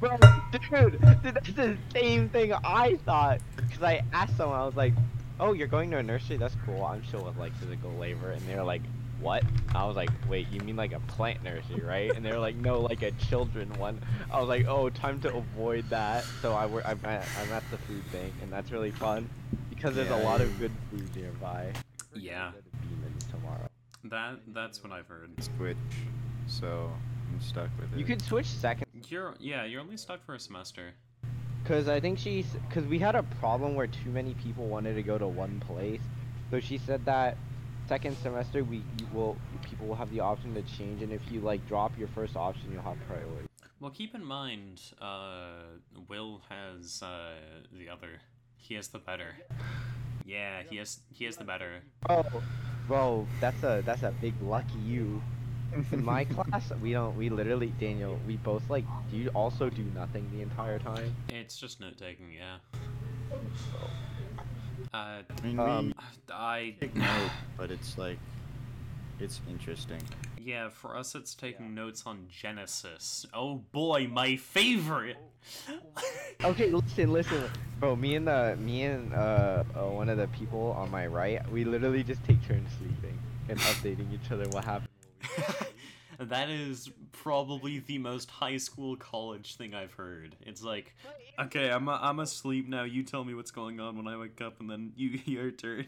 (laughs) Bro, dude, dude, that's the same thing I thought. Cause I asked someone, I was like, "Oh, you're going to a nursery? That's cool. I'm sure with like physical labor." And they're like, "What?" I was like, "Wait, you mean like a plant nursery, right?" And they're like, "No, like a children one." I was like, "Oh, time to avoid that." So I work. I'm at, I'm at the food bank, and that's really fun because there's a lot of good food nearby. Yeah. go to Beeman's tomorrow. That that's what I've heard. Switch, so I'm stuck with it. You could switch second. You're yeah, you're only stuck for a semester. Cause I think she's, cause we had a problem where too many people wanted to go to one place, so she said that second semester we you will people will have the option to change, and if you like drop your first option, you'll have priority. Well, keep in mind, uh, Will has uh, the other. He has the better. Yeah, he has he has the better. Oh, bro, that's a that's a big lucky you. (laughs) In my class, we don't. We literally, Daniel, we both like. Do you also do nothing the entire time? It's just note taking, yeah. Uh, I mean, Um, I take note, but it's like, it's interesting. yeah, for us it's taking notes on Genesis. Oh boy, my favorite. (laughs) Okay, listen, listen, bro. Me and the me and uh, uh one of the people on my right, we literally just take turns sleeping and updating each other what happened. (laughs) that is probably the most high school college thing I've heard. It's like, okay, I'm a, I'm asleep now. You tell me what's going on when I wake up, and then you (laughs) your turn.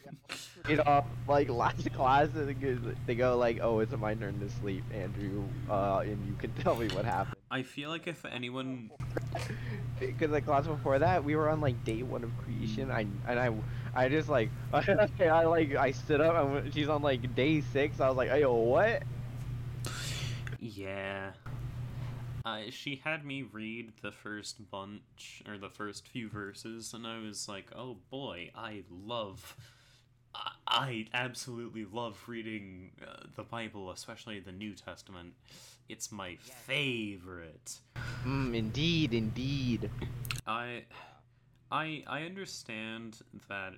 You know, like (laughs) last class, they go, they go like, "Oh, it's my turn to sleep, Andrew," uh, and you can tell me what happened. I feel like if anyone, Because like class before that, we were on like day one of creation. I and I, I just like, I like, I stood up and she's on like day six. I was like, "Yo, what?" Yeah. Uh, she had me read the first bunch or the first few verses, and I was like, "Oh boy, I love, I, I absolutely love reading uh, the Bible, especially the New Testament. It's my favorite." Mm, indeed, indeed. I, I, I understand that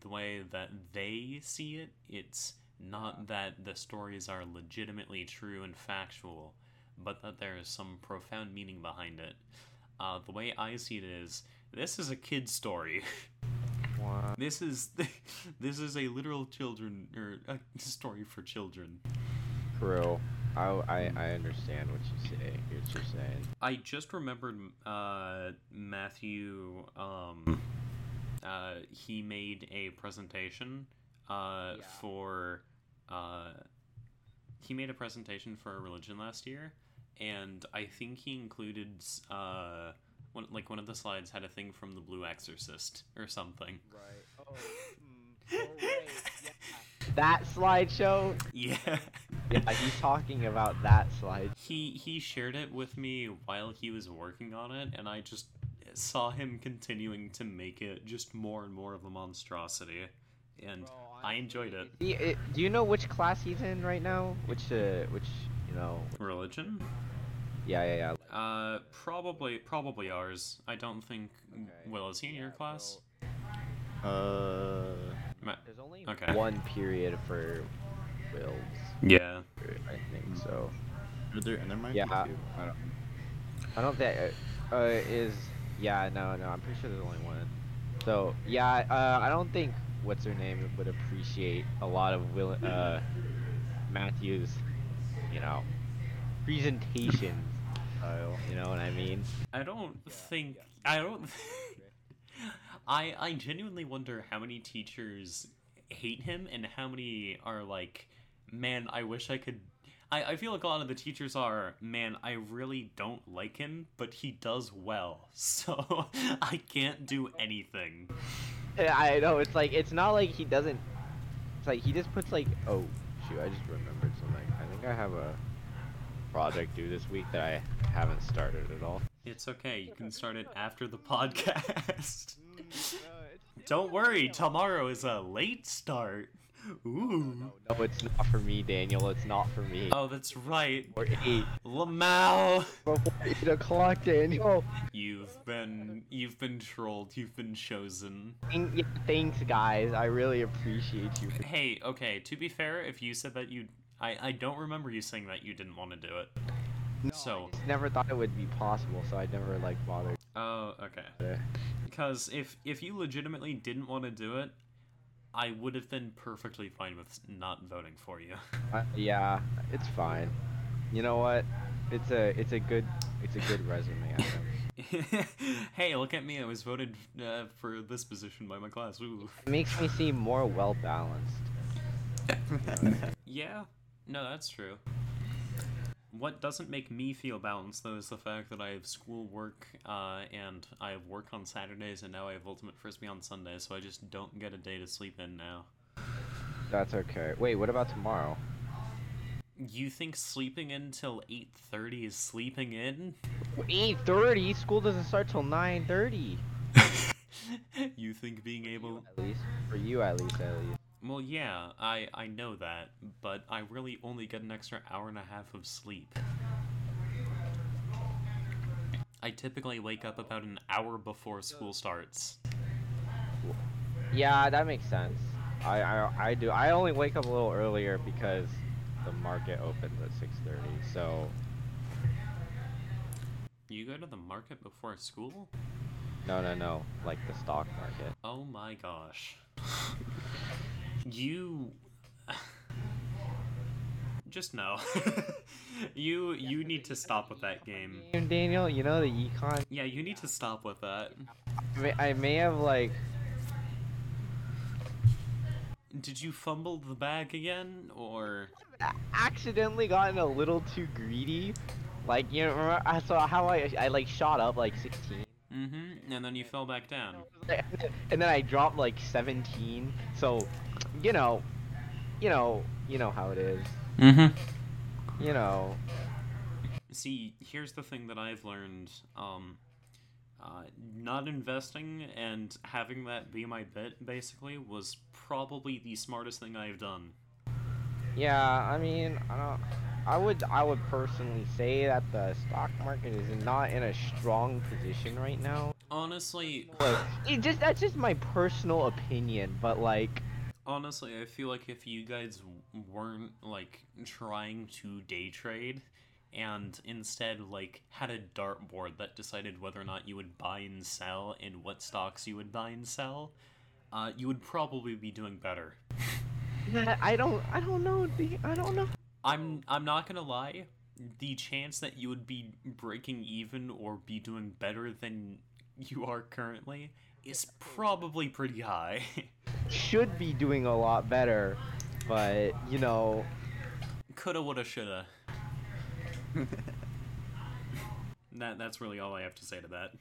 the way that they see it, it's not that the stories are legitimately true and factual, but that there is some profound meaning behind it. Uh, the way I see it is, this is a kid's story. (laughs) What? This is (laughs) this is a literal children or a story for children. True. I, I I understand what you say. What you're saying. I just remembered uh, Matthew. Um, uh, he made a presentation uh, Yeah. for. Uh, he made a presentation for a religion last year, and I think he included uh, one like one of the slides had a thing from the Blue Exorcist or something. Right. Oh. (laughs) That slideshow. Yeah. Yeah, he's talking about that slide. he he shared it with me while he was working on it and i just saw him continuing to make it just more and more of a monstrosity and i enjoyed it He, it, do you know which class he's in right now? Which uh, which you know? religion Yeah, yeah, yeah. uh probably probably ours i don't think Okay. will is he in your class Uh, Ma- There's only Okay. one period for wills. yeah I think so. are there, and there might Yeah. be two. I don't. I don't think uh, uh is yeah no no I'm pretty sure there's only one. So yeah uh I don't think what's her name would appreciate a lot of Will uh Matthew's you know presentation style. You know what I mean? i don't think i don't (laughs) I I genuinely wonder how many teachers hate him and how many are like, man, I wish I could. I, I feel like a lot of the teachers are, man, I really don't like him, but he does well, (laughs) so I can't do anything. Yeah, (laughs) I know it's like it's not like he doesn't. It's like he just puts like oh shoot I just remembered something. I think I have a project due this week that I haven't started at all. It's okay, you can start it after the podcast. (laughs) Don't worry, tomorrow is a late start. Ooh. No, no, it's not for me, Daniel. It's not for me. Oh, that's right. Or eight. Lamau. Before eight o'clock, Daniel. You've been you've been trolled. You've been chosen. Thanks, guys. I really appreciate you. Hey, okay. To be fair, if you said that you, I I don't remember you saying that you didn't want to do it. So- I just never thought it would be possible, so I never like bothered. Oh, okay. Because if if you legitimately didn't want to do it, I would have been perfectly fine with not voting for you. (laughs) I- yeah, it's fine. You know what? It's a it's a good it's a good resume. I think. (laughs) (laughs) hey, look at me! I was voted uh, for this position by my class. Ooh. It makes me seem more well balanced. Yeah, no, that's true. What doesn't make me feel balanced though is the fact that I have school work, uh, and I have work on Saturdays, and now I have Ultimate Frisbee on Sundays, so I just don't get a day to sleep in now. That's okay. Wait, what about tomorrow? You think sleeping in till eight thirty is sleeping in? Eight thirty. School doesn't start till nine thirty. (laughs) you think being able? At least for you, at least, at least. Well, yeah, I I know that, but I really only get an extra hour and a half of sleep. I typically wake up about an hour before school starts. Yeah, that makes sense. I, I I do. I only wake up a little earlier because the market opens at six thirty. So You go to the market before school? no, no, no. Like the stock market. Oh my gosh. (laughs) you (laughs) just no. (laughs) you you need to stop with that game. Daniel, you know the econ. Yeah, you need to stop with that. I may, I may have like. Did you fumble the bag again or accidentally gotten a little too greedy. Like you know, remember, I saw how I I like shot up like 16, Mm-hmm. And then you fell back down. (laughs) and then I dropped like 17. So, you know, you know, you know how it is. Mm-hmm. You know, See, here's the thing that I've learned. Um, uh, not investing and having that be my bit basically was probably the smartest thing I've done. yeah. I mean, I don't. I would I would personally say that the stock market is not in a strong position right now. Honestly, Like, it just that's just my personal opinion, but like, honestly, I feel like if you guys weren't like trying to day trade and instead like had a dartboard that decided whether or not you would buy and sell and what stocks you would buy and sell, uh, you would probably be doing better. (laughs) I don't. I don't know. I don't know. I'm I'm not gonna lie. The chance that you would be breaking even or be doing better than you are currently is probably pretty high. (laughs) Should be doing a lot better, but you know, Coulda, woulda, shoulda. (laughs) That that's really all I have to say to that.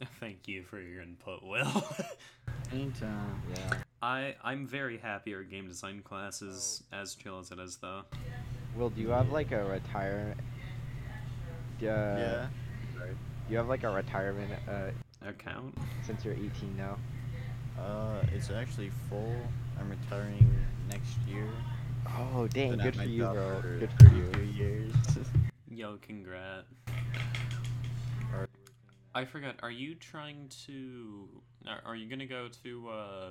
(laughs) Thank you for your input, Will. Anytime. Yeah. I I'm very happy our game design class is as chill as it is, though. Will, do you have like a retire? Uh, yeah. Do you have like a retirement uh, Account. since you're 18 now? Uh, it's actually full. I'm retiring next year. Oh dang, Been good for you, bro. for Good for you. years. (laughs) Yo, congrats. I forgot. Are you trying to? Are, are you gonna go to uh,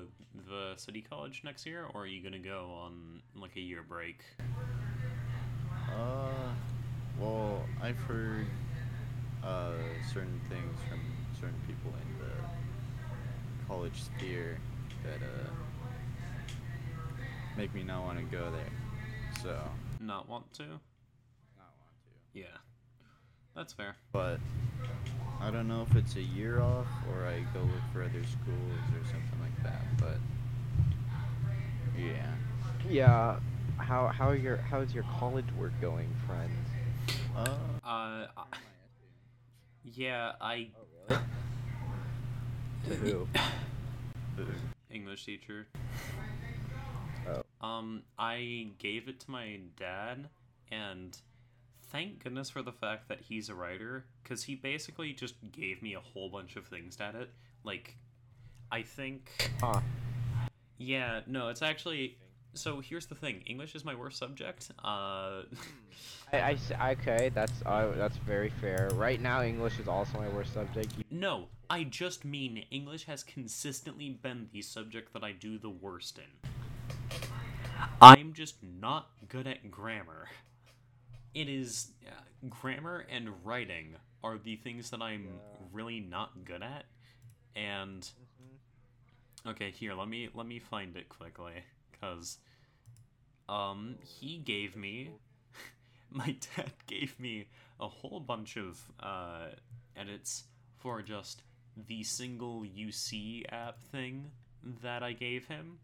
the city college next year, or are you gonna go on like a year break? Uh, well, I've heard uh, certain things from certain people in the college sphere that uh, make me not want to go there. So, Not want to? not want to. Yeah, that's fair. But I don't know if it's a year off or I go look for other schools or something like that. But yeah. Yeah. How how are your how's your college work going, friend? Uh, Uh, I- yeah, I To who? (coughs) English teacher. Oh. Um, I gave it to my dad, and thank goodness for the fact that he's a writer, because he basically just gave me a whole bunch of things at it. Like, I think. Huh. Yeah, no, it's actually. So here's the thing English is my worst subject. Uh. (laughs) I, I okay, that's uh, that's very fair. Right now, English is also my worst subject. You- No, I just mean English has consistently been the subject that I do the worst in. I'm just not good at grammar. It is uh, grammar and writing are the things that I'm really not good at. And okay, here, let me let me find it quickly cuz um he gave me (laughs) my dad gave me a whole bunch of uh, edits for just the single UC app thing that I gave him.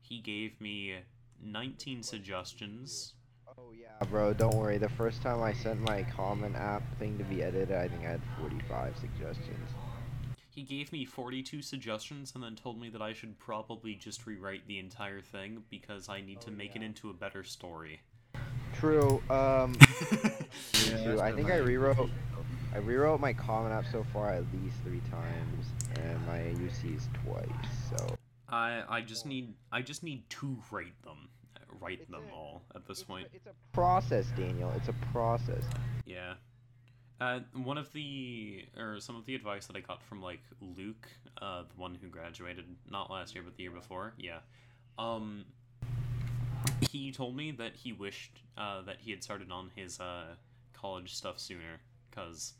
He gave me 19 suggestions. Oh yeah, bro. Don't worry. The first time I sent my common app thing to be edited, I think I had 45 suggestions. He gave me 42 suggestions and then told me that I should probably just rewrite the entire thing because I need to make it into a better story. True. Um. (laughs) Yeah, too. I think I rewrote. I rewrote my common app so far at least three times, and my UCs twice. So. I I just need I just need to write them. Write It's them a- all at this it's point. A, it's a process, Daniel. It's a process. Yeah. Uh, one of the or some of the advice that I got from like Luke, uh, the one who graduated not last year but the year before, yeah. Um, he told me that he wished uh, that he had started on his uh, college stuff sooner because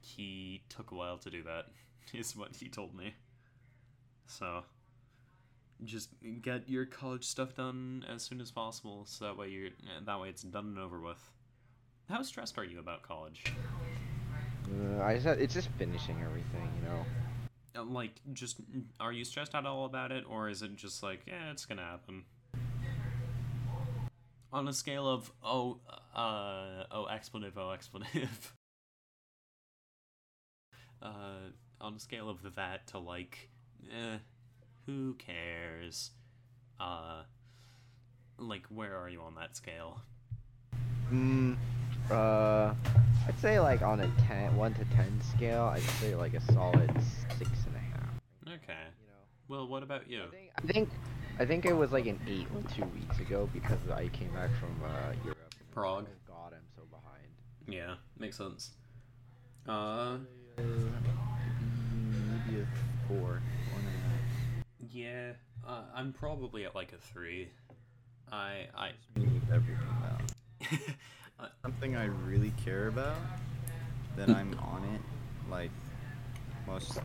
he took a while to do that. (laughs) Is what he told me. So, just get your college stuff done as soon as possible, so that way you're that way it's done and over with. How stressed are you about college? Uh, I just it's just finishing everything, you know. Uh, Like, just are you stressed at all about it, or is it just like, yeah, it's gonna happen? On a scale of oh, uh, oh, expletive, oh, expletive. (laughs) uh, on a scale of that to like, eh, who cares? Uh, like, where are you on that scale? Mm, uh, I'd say like on a 10, 1 to 10 scale, I'd say like a solid six and a half. Okay. You know. Well, what about you? I think, I think, I think it was like an eight two weeks ago because I came back from uh, Europe. and it was Prague. like, Oh God, I'm so behind. Yeah, makes sense. Uh, Uh, maybe a four, four and a half. yeah, uh, I'm probably at like a three. I I everything now. (laughs) Something I really care about, then I'm on it. Like most things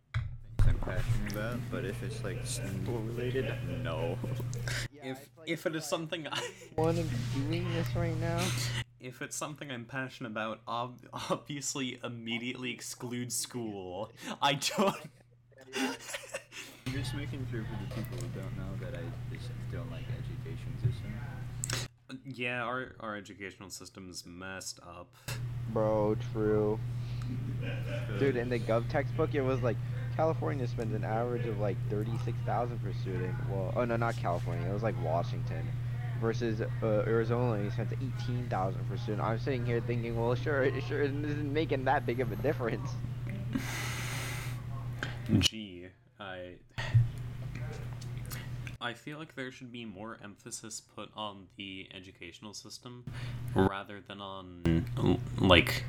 I'm passionate about. But if it's like school related, no. (laughs) if if it is something I (laughs) one doing this right now. if it's something I'm passionate about, ob- obviously immediately exclude school. I don't. (laughs) I'm just making sure for the people who don't know that I just don't like education system. Yeah, our our educational system's messed up. Bro, true. Dude, in the Gov textbook, it was like California spends an average of like thirty-six thousand per student. Well, oh no, not California. It was like Washington, versus uh, Arizona, he spends eighteen thousand per student. I'm sitting here thinking, well, sure, it sure isn't making that big of a difference. (laughs) Gee, I. I feel like there should be more emphasis put on the educational system rather than on, like,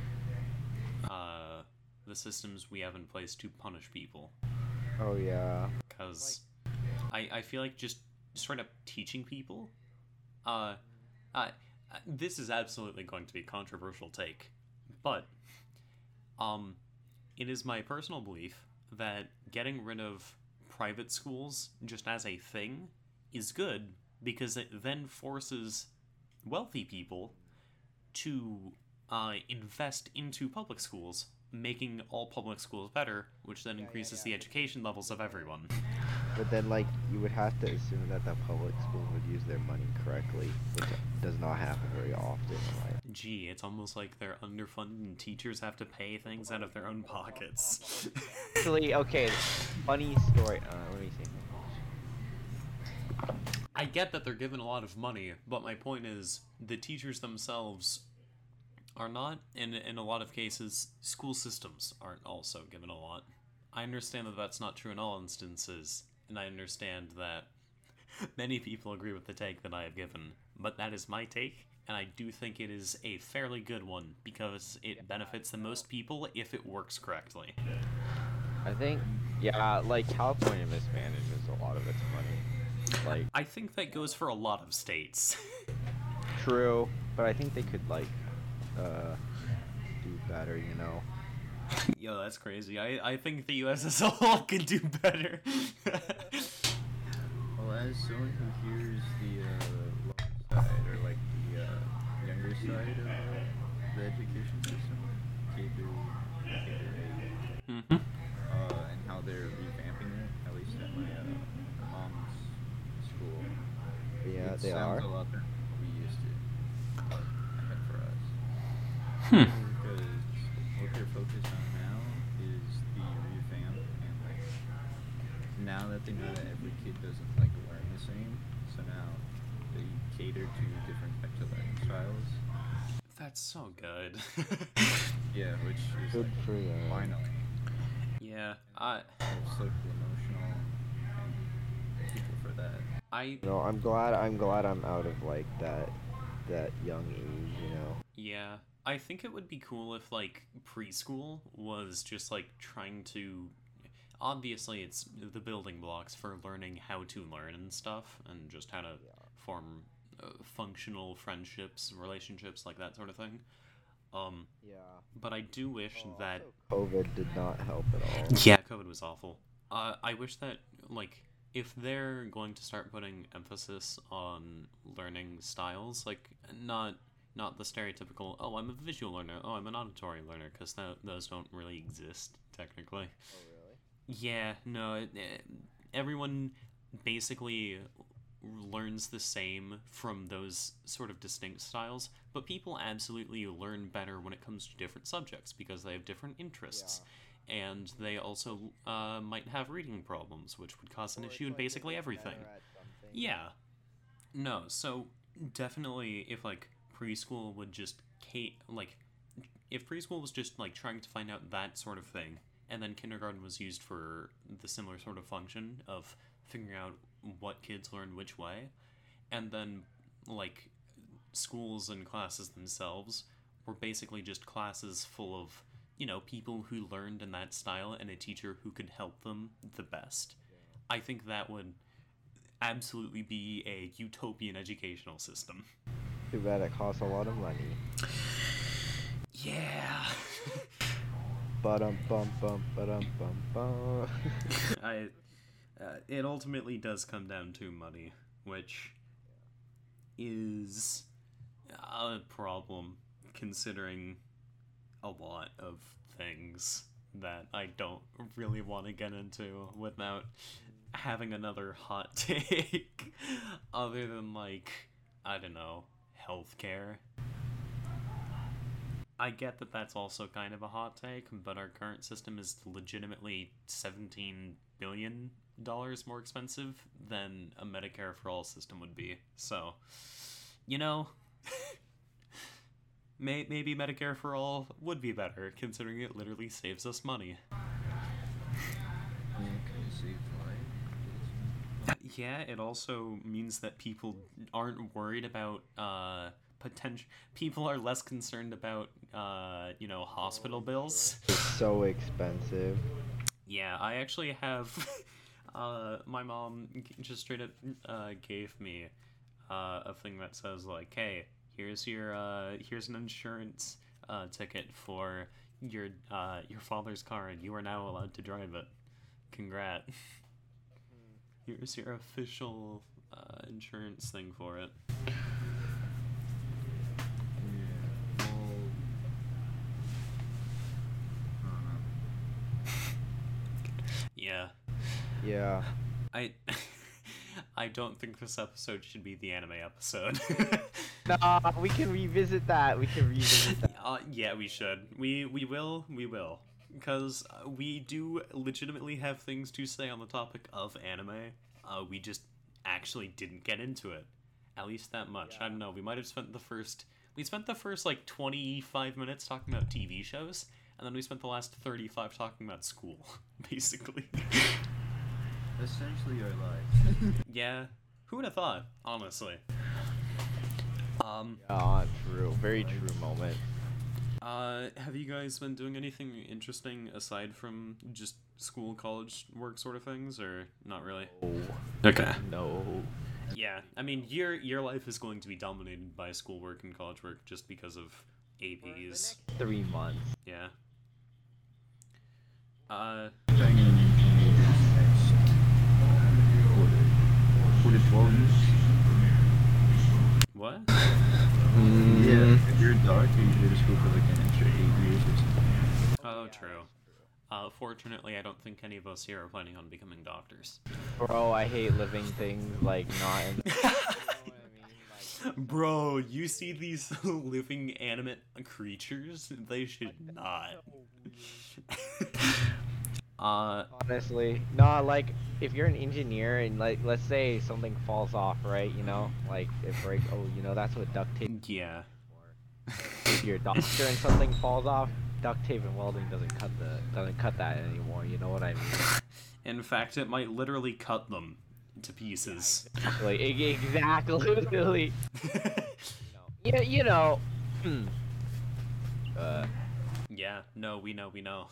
uh, the systems we have in place to punish people. Oh yeah. Because I, I feel like just straight up teaching people, uh, uh, this is absolutely going to be a controversial take, but, um, it is my personal belief that getting rid of private schools just as a thing is good because it then forces wealthy people to uh, invest into public schools, making all public schools better, which then Yeah, yeah, increases yeah. the education levels of everyone. But then, like, you would have to assume that the public school would use their money correctly, which does not happen very often. in life. Gee, it's almost like they're underfunded and teachers have to pay things out of their own pockets. Actually, okay, funny story. Uh, let me see. I get that they're given a lot of money, but my point is the teachers themselves are not, and in a lot of cases, school systems aren't also given a lot. I understand that that's not true in all instances, and I understand that (laughs) many people agree with the take that I have given, but that is my take, and I do think it is a fairly good one because it benefits the most people if it works correctly. I think, yeah, like California mismanages a lot of its money. Like, I think that goes for a lot of states. (laughs) true, but I think they could like, uh, do better. You know. (laughs) Yo, that's crazy. I, I think the US as a whole (laughs) could do better. Well, as someone who hears side of uh, the education system, K through K through eight, hmm uh, and how they're revamping it, at least at my uh, mom's school. Yeah, it they sounds are. a lot better than we used to. But ahead for us. Hmm. Because what they're focused on now is the revamp and like now that they know that every kid doesn't like learn the same, so now they cater to different types of learning styles. That's so good. (laughs) Yeah, which is Good like for them. finally yeah, I both social emotional and people for that. I No, I'm glad. I'm glad I'm out of like that, that young age. You know. yeah, I think it would be cool if like preschool was just like trying to obviously it's the building blocks for learning how to learn and stuff and just how to Yeah. form uh, functional friendships, relationships like that sort of thing. Um Yeah. but I do wish that COVID did not help at all. Yeah, COVID was awful. Uh, I wish that, like, if they're going to start putting emphasis on learning styles, like, not not the stereotypical, oh, I'm a visual learner, oh, I'm an auditory learner, because th- those don't really exist, technically. Oh really? Yeah, no, it, eh, everyone basically learns the same from those sort of distinct styles, but people absolutely learn better when it comes to different subjects because they have different interests. And they also uh, might have reading problems, which would cause an issue in basically everything. Yeah. No, so definitely if like preschool would just Kate like if preschool was just like trying to find out that sort of thing and then kindergarten was used for the similar sort of function of figuring out what kids learn which way and then like schools and classes themselves were basically just classes full of you know people who learned in that style and a teacher who could help them the best i think that would absolutely be a utopian educational system. Too bad it costs a lot of money. Yeah. (laughs) Um bum bum um bum bum. (laughs) I uh, it ultimately does come down to money, which is a problem considering a lot of things that I don't really want to get into without having another hot (laughs) take other than like I don't know, healthcare. I get that that's also kind of a hot take, but our current system is legitimately 17 billion dollars more expensive than a Medicare for all system would be. So, you know, (laughs) may- maybe Medicare for all would be better considering it literally saves us money. Yeah, can you save life? Yeah, it also means that people aren't worried about uh potential people are less concerned about uh you know hospital bills. it's so expensive. Yeah, I actually have (laughs) uh my mom just straight up uh gave me uh a thing that says like, "Hey, here's your uh here's an insurance uh ticket for your uh your father's car and you are now allowed to drive it. Congrats." Here's your official uh, insurance thing for it. Yeah. (laughs) Well, I don't know. Yeah. Yeah. I (laughs) I don't think this episode should be the anime episode. (laughs) Nah, we can revisit that. We can revisit that. (laughs) uh, yeah, we should. We we will. We will. Because uh, we do legitimately have things to say on the topic of anime. Uh, we just actually didn't get into it. At least that much. I don't know. We might have spent the first. We spent the first like 25 minutes talking about TV shows, and then we spent the last 35 talking about school, basically. Essentially our lives. (laughs) yeah. Who would have thought, honestly? Um, Yeah, true. Very true moment. Uh, have you guys been doing anything interesting aside from just school, college work sort of things, or not really? Oh, Okay. no. Yeah, I mean, your your life is going to be dominated by schoolwork and college work just because of APs. Three months. Yeah. Uh, Banging in next quarter. Quarter 12 what? Yeah. If you're a doctor, you go to school for like an extra eight years or something. Oh, true. Uh, fortunately, I don't think any of us here are planning on becoming doctors. Bro, I hate living things like not in. (laughs) You know what I mean? Like, Bro, you see these (laughs) living animate creatures? They should not. (laughs) uh, honestly, no. Like, if you're an engineer and like, let's say something falls off, right? You know, like it breaks. Oh, you know, that's what duct tape. yeah. for. If you're a doctor and something falls off, duct tape and welding doesn't cut the doesn't cut that anymore. You know what I mean? (laughs) In fact, it might literally cut them to pieces. Like, exactly. Literally. (laughs) You know. Yeah, you know. hmm. Uh, yeah, no, we know, we know.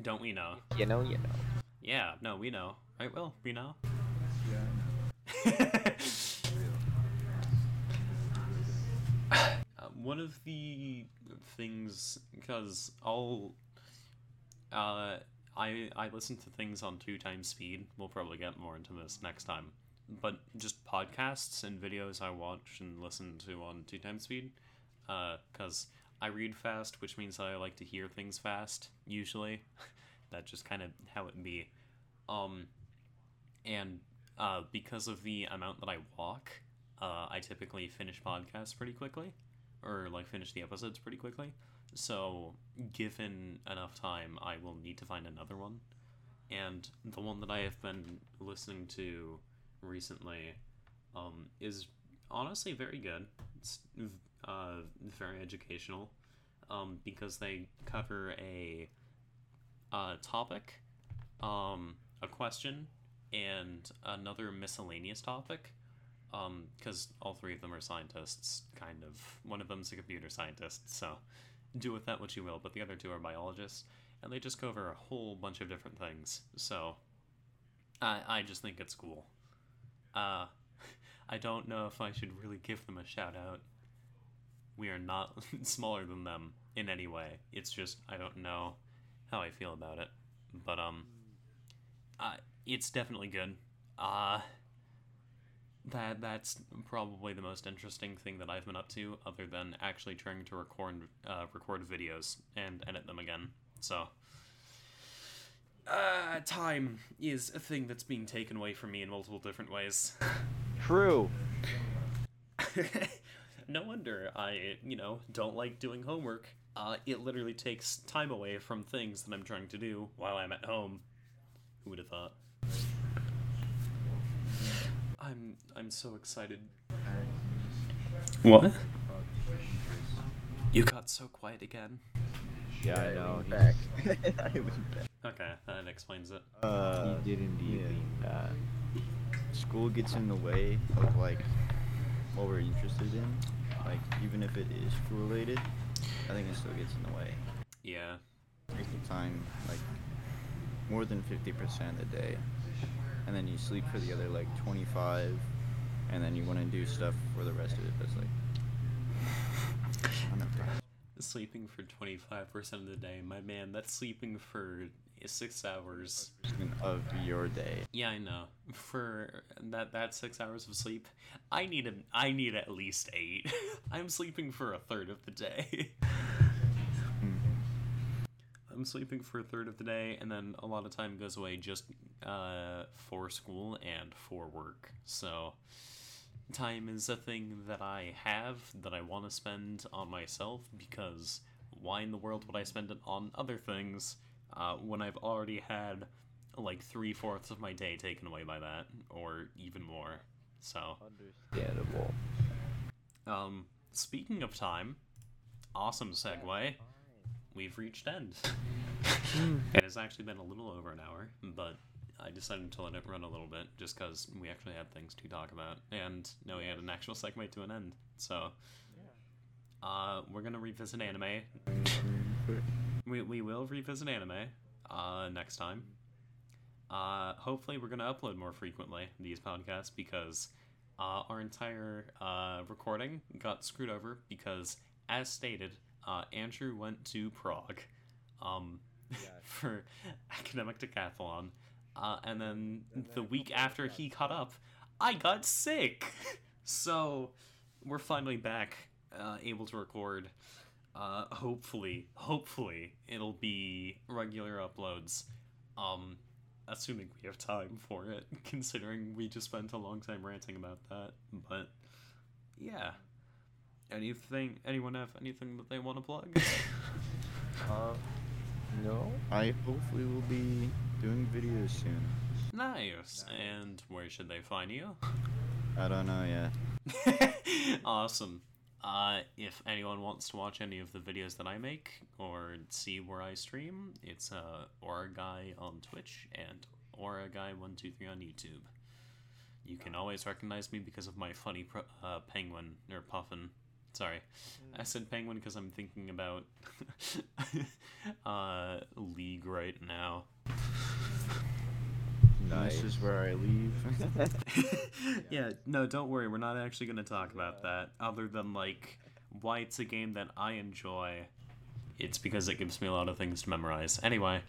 Don't we know? you know, you know. Yeah, no, we know. Right, Will? We know? Yeah, know. uh, (laughs) one of the things, because I'll, uh, I I listen to things on two times speed. We'll probably get more into this next time, but just podcasts and videos I watch and listen to on two times speed, because I read fast, which means that I like to hear things fast. Usually, (laughs) that's just kind of how it be. Um, and uh, because of the amount that I walk, uh, I typically finish podcasts pretty quickly, or like finish the episodes pretty quickly. So, given enough time, I will need to find another one. And the one that I have been listening to recently um, is honestly very good. It's uh, very educational um, because they cover a uh, topic, um, a question, and another miscellaneous topic because all three of them are scientists, kind of. One of them's a computer scientist, so do with that what you will, but the other two are biologists, and they just cover a whole bunch of different things, so I, I just think it's cool. Uh, (laughs) I don't know if I should really give them a shout out. We are not (laughs) smaller than them in any way. It's just I don't know how I feel about it. But um, uh, it's definitely good. Uh, that that's probably the most interesting thing that I've been up to, other than actually trying to record uh, record videos and edit them again. So, uh, time is a thing that's being taken away from me in multiple different ways. True. (laughs) no wonder I, you know, don't like doing homework. Uh, it literally takes time away from things that I'm trying to do while I'm at home. Who would have thought? I'm I'm so excited. What? You got so quiet again. Yeah, I know. Back. (laughs) I lean back. Okay, that explains it. Uh, he did indeed yeah. lean back. school gets in the way of like what we're interested in. Like even if it is school related, I think it still gets in the way. Yeah. Takes the time like more than fifty percent a day, and then you sleep for the other like twenty five, and then you want to do stuff for the rest of it. That's like. (laughs) Sleeping for 25% of the day. My man, that's sleeping for six hours. of your day. Yeah, I know. (laughs) For that that six hours of sleep, I need a, I need at least eight. (laughs) I'm sleeping for a third of the day. (laughs) I'm sleeping for a third of the day, and then a lot of time goes away just uh, for school and for work. So, time is a thing that I have that I want to spend on myself because why in the world would I spend it on other things uh, when I've already had like three fourths of my day taken away by that, or even more? So, Understandable. um, speaking of time, awesome segue. We've reached end. (laughs) it has actually been a little over an hour, but I decided to let it run a little bit just because we actually had things to talk about, and now we had an actual segue to an end. So, uh, we're gonna revisit anime. We we will revisit anime, uh, next time. Uh, hopefully, we're gonna upload more frequently these podcasts because uh, our entire uh, recording got screwed over because, as stated, uh, Andrew went to Prague um, Yes. (laughs) for academic decathlon, uh, and then And then the week after he caught up, I got sick. (laughs) so we're finally back, uh, able to record. Uh, hopefully, hopefully it'll be regular uploads. Um, assuming we have time for it, (laughs) considering we just spent a long time ranting about that. But yeah, anything? Anyone have anything that they want to plug? (laughs) Uh, no. I hopefully will be doing videos soon. nice. And where should they find you? I don't know yet. (laughs) awesome. Uh, if anyone wants to watch any of the videos that I make or see where I stream, it's uh, Aura Guy on Twitch and Aura Guy One Two Three on YouTube. You can always recognize me because of my funny pro- uh, penguin or puffin. Sorry, I said penguin because I'm thinking about (laughs) uh, League right now. (laughs) This is where I leave. (laughs) yeah, no, don't worry. We're not actually going to talk about that. Other than like why it's a game that I enjoy. It's because it gives me a lot of things to memorize. Anyway,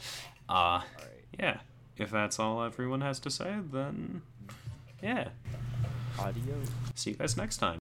uh, yeah. If that's all everyone has to say, then yeah. Audio. See you guys next time.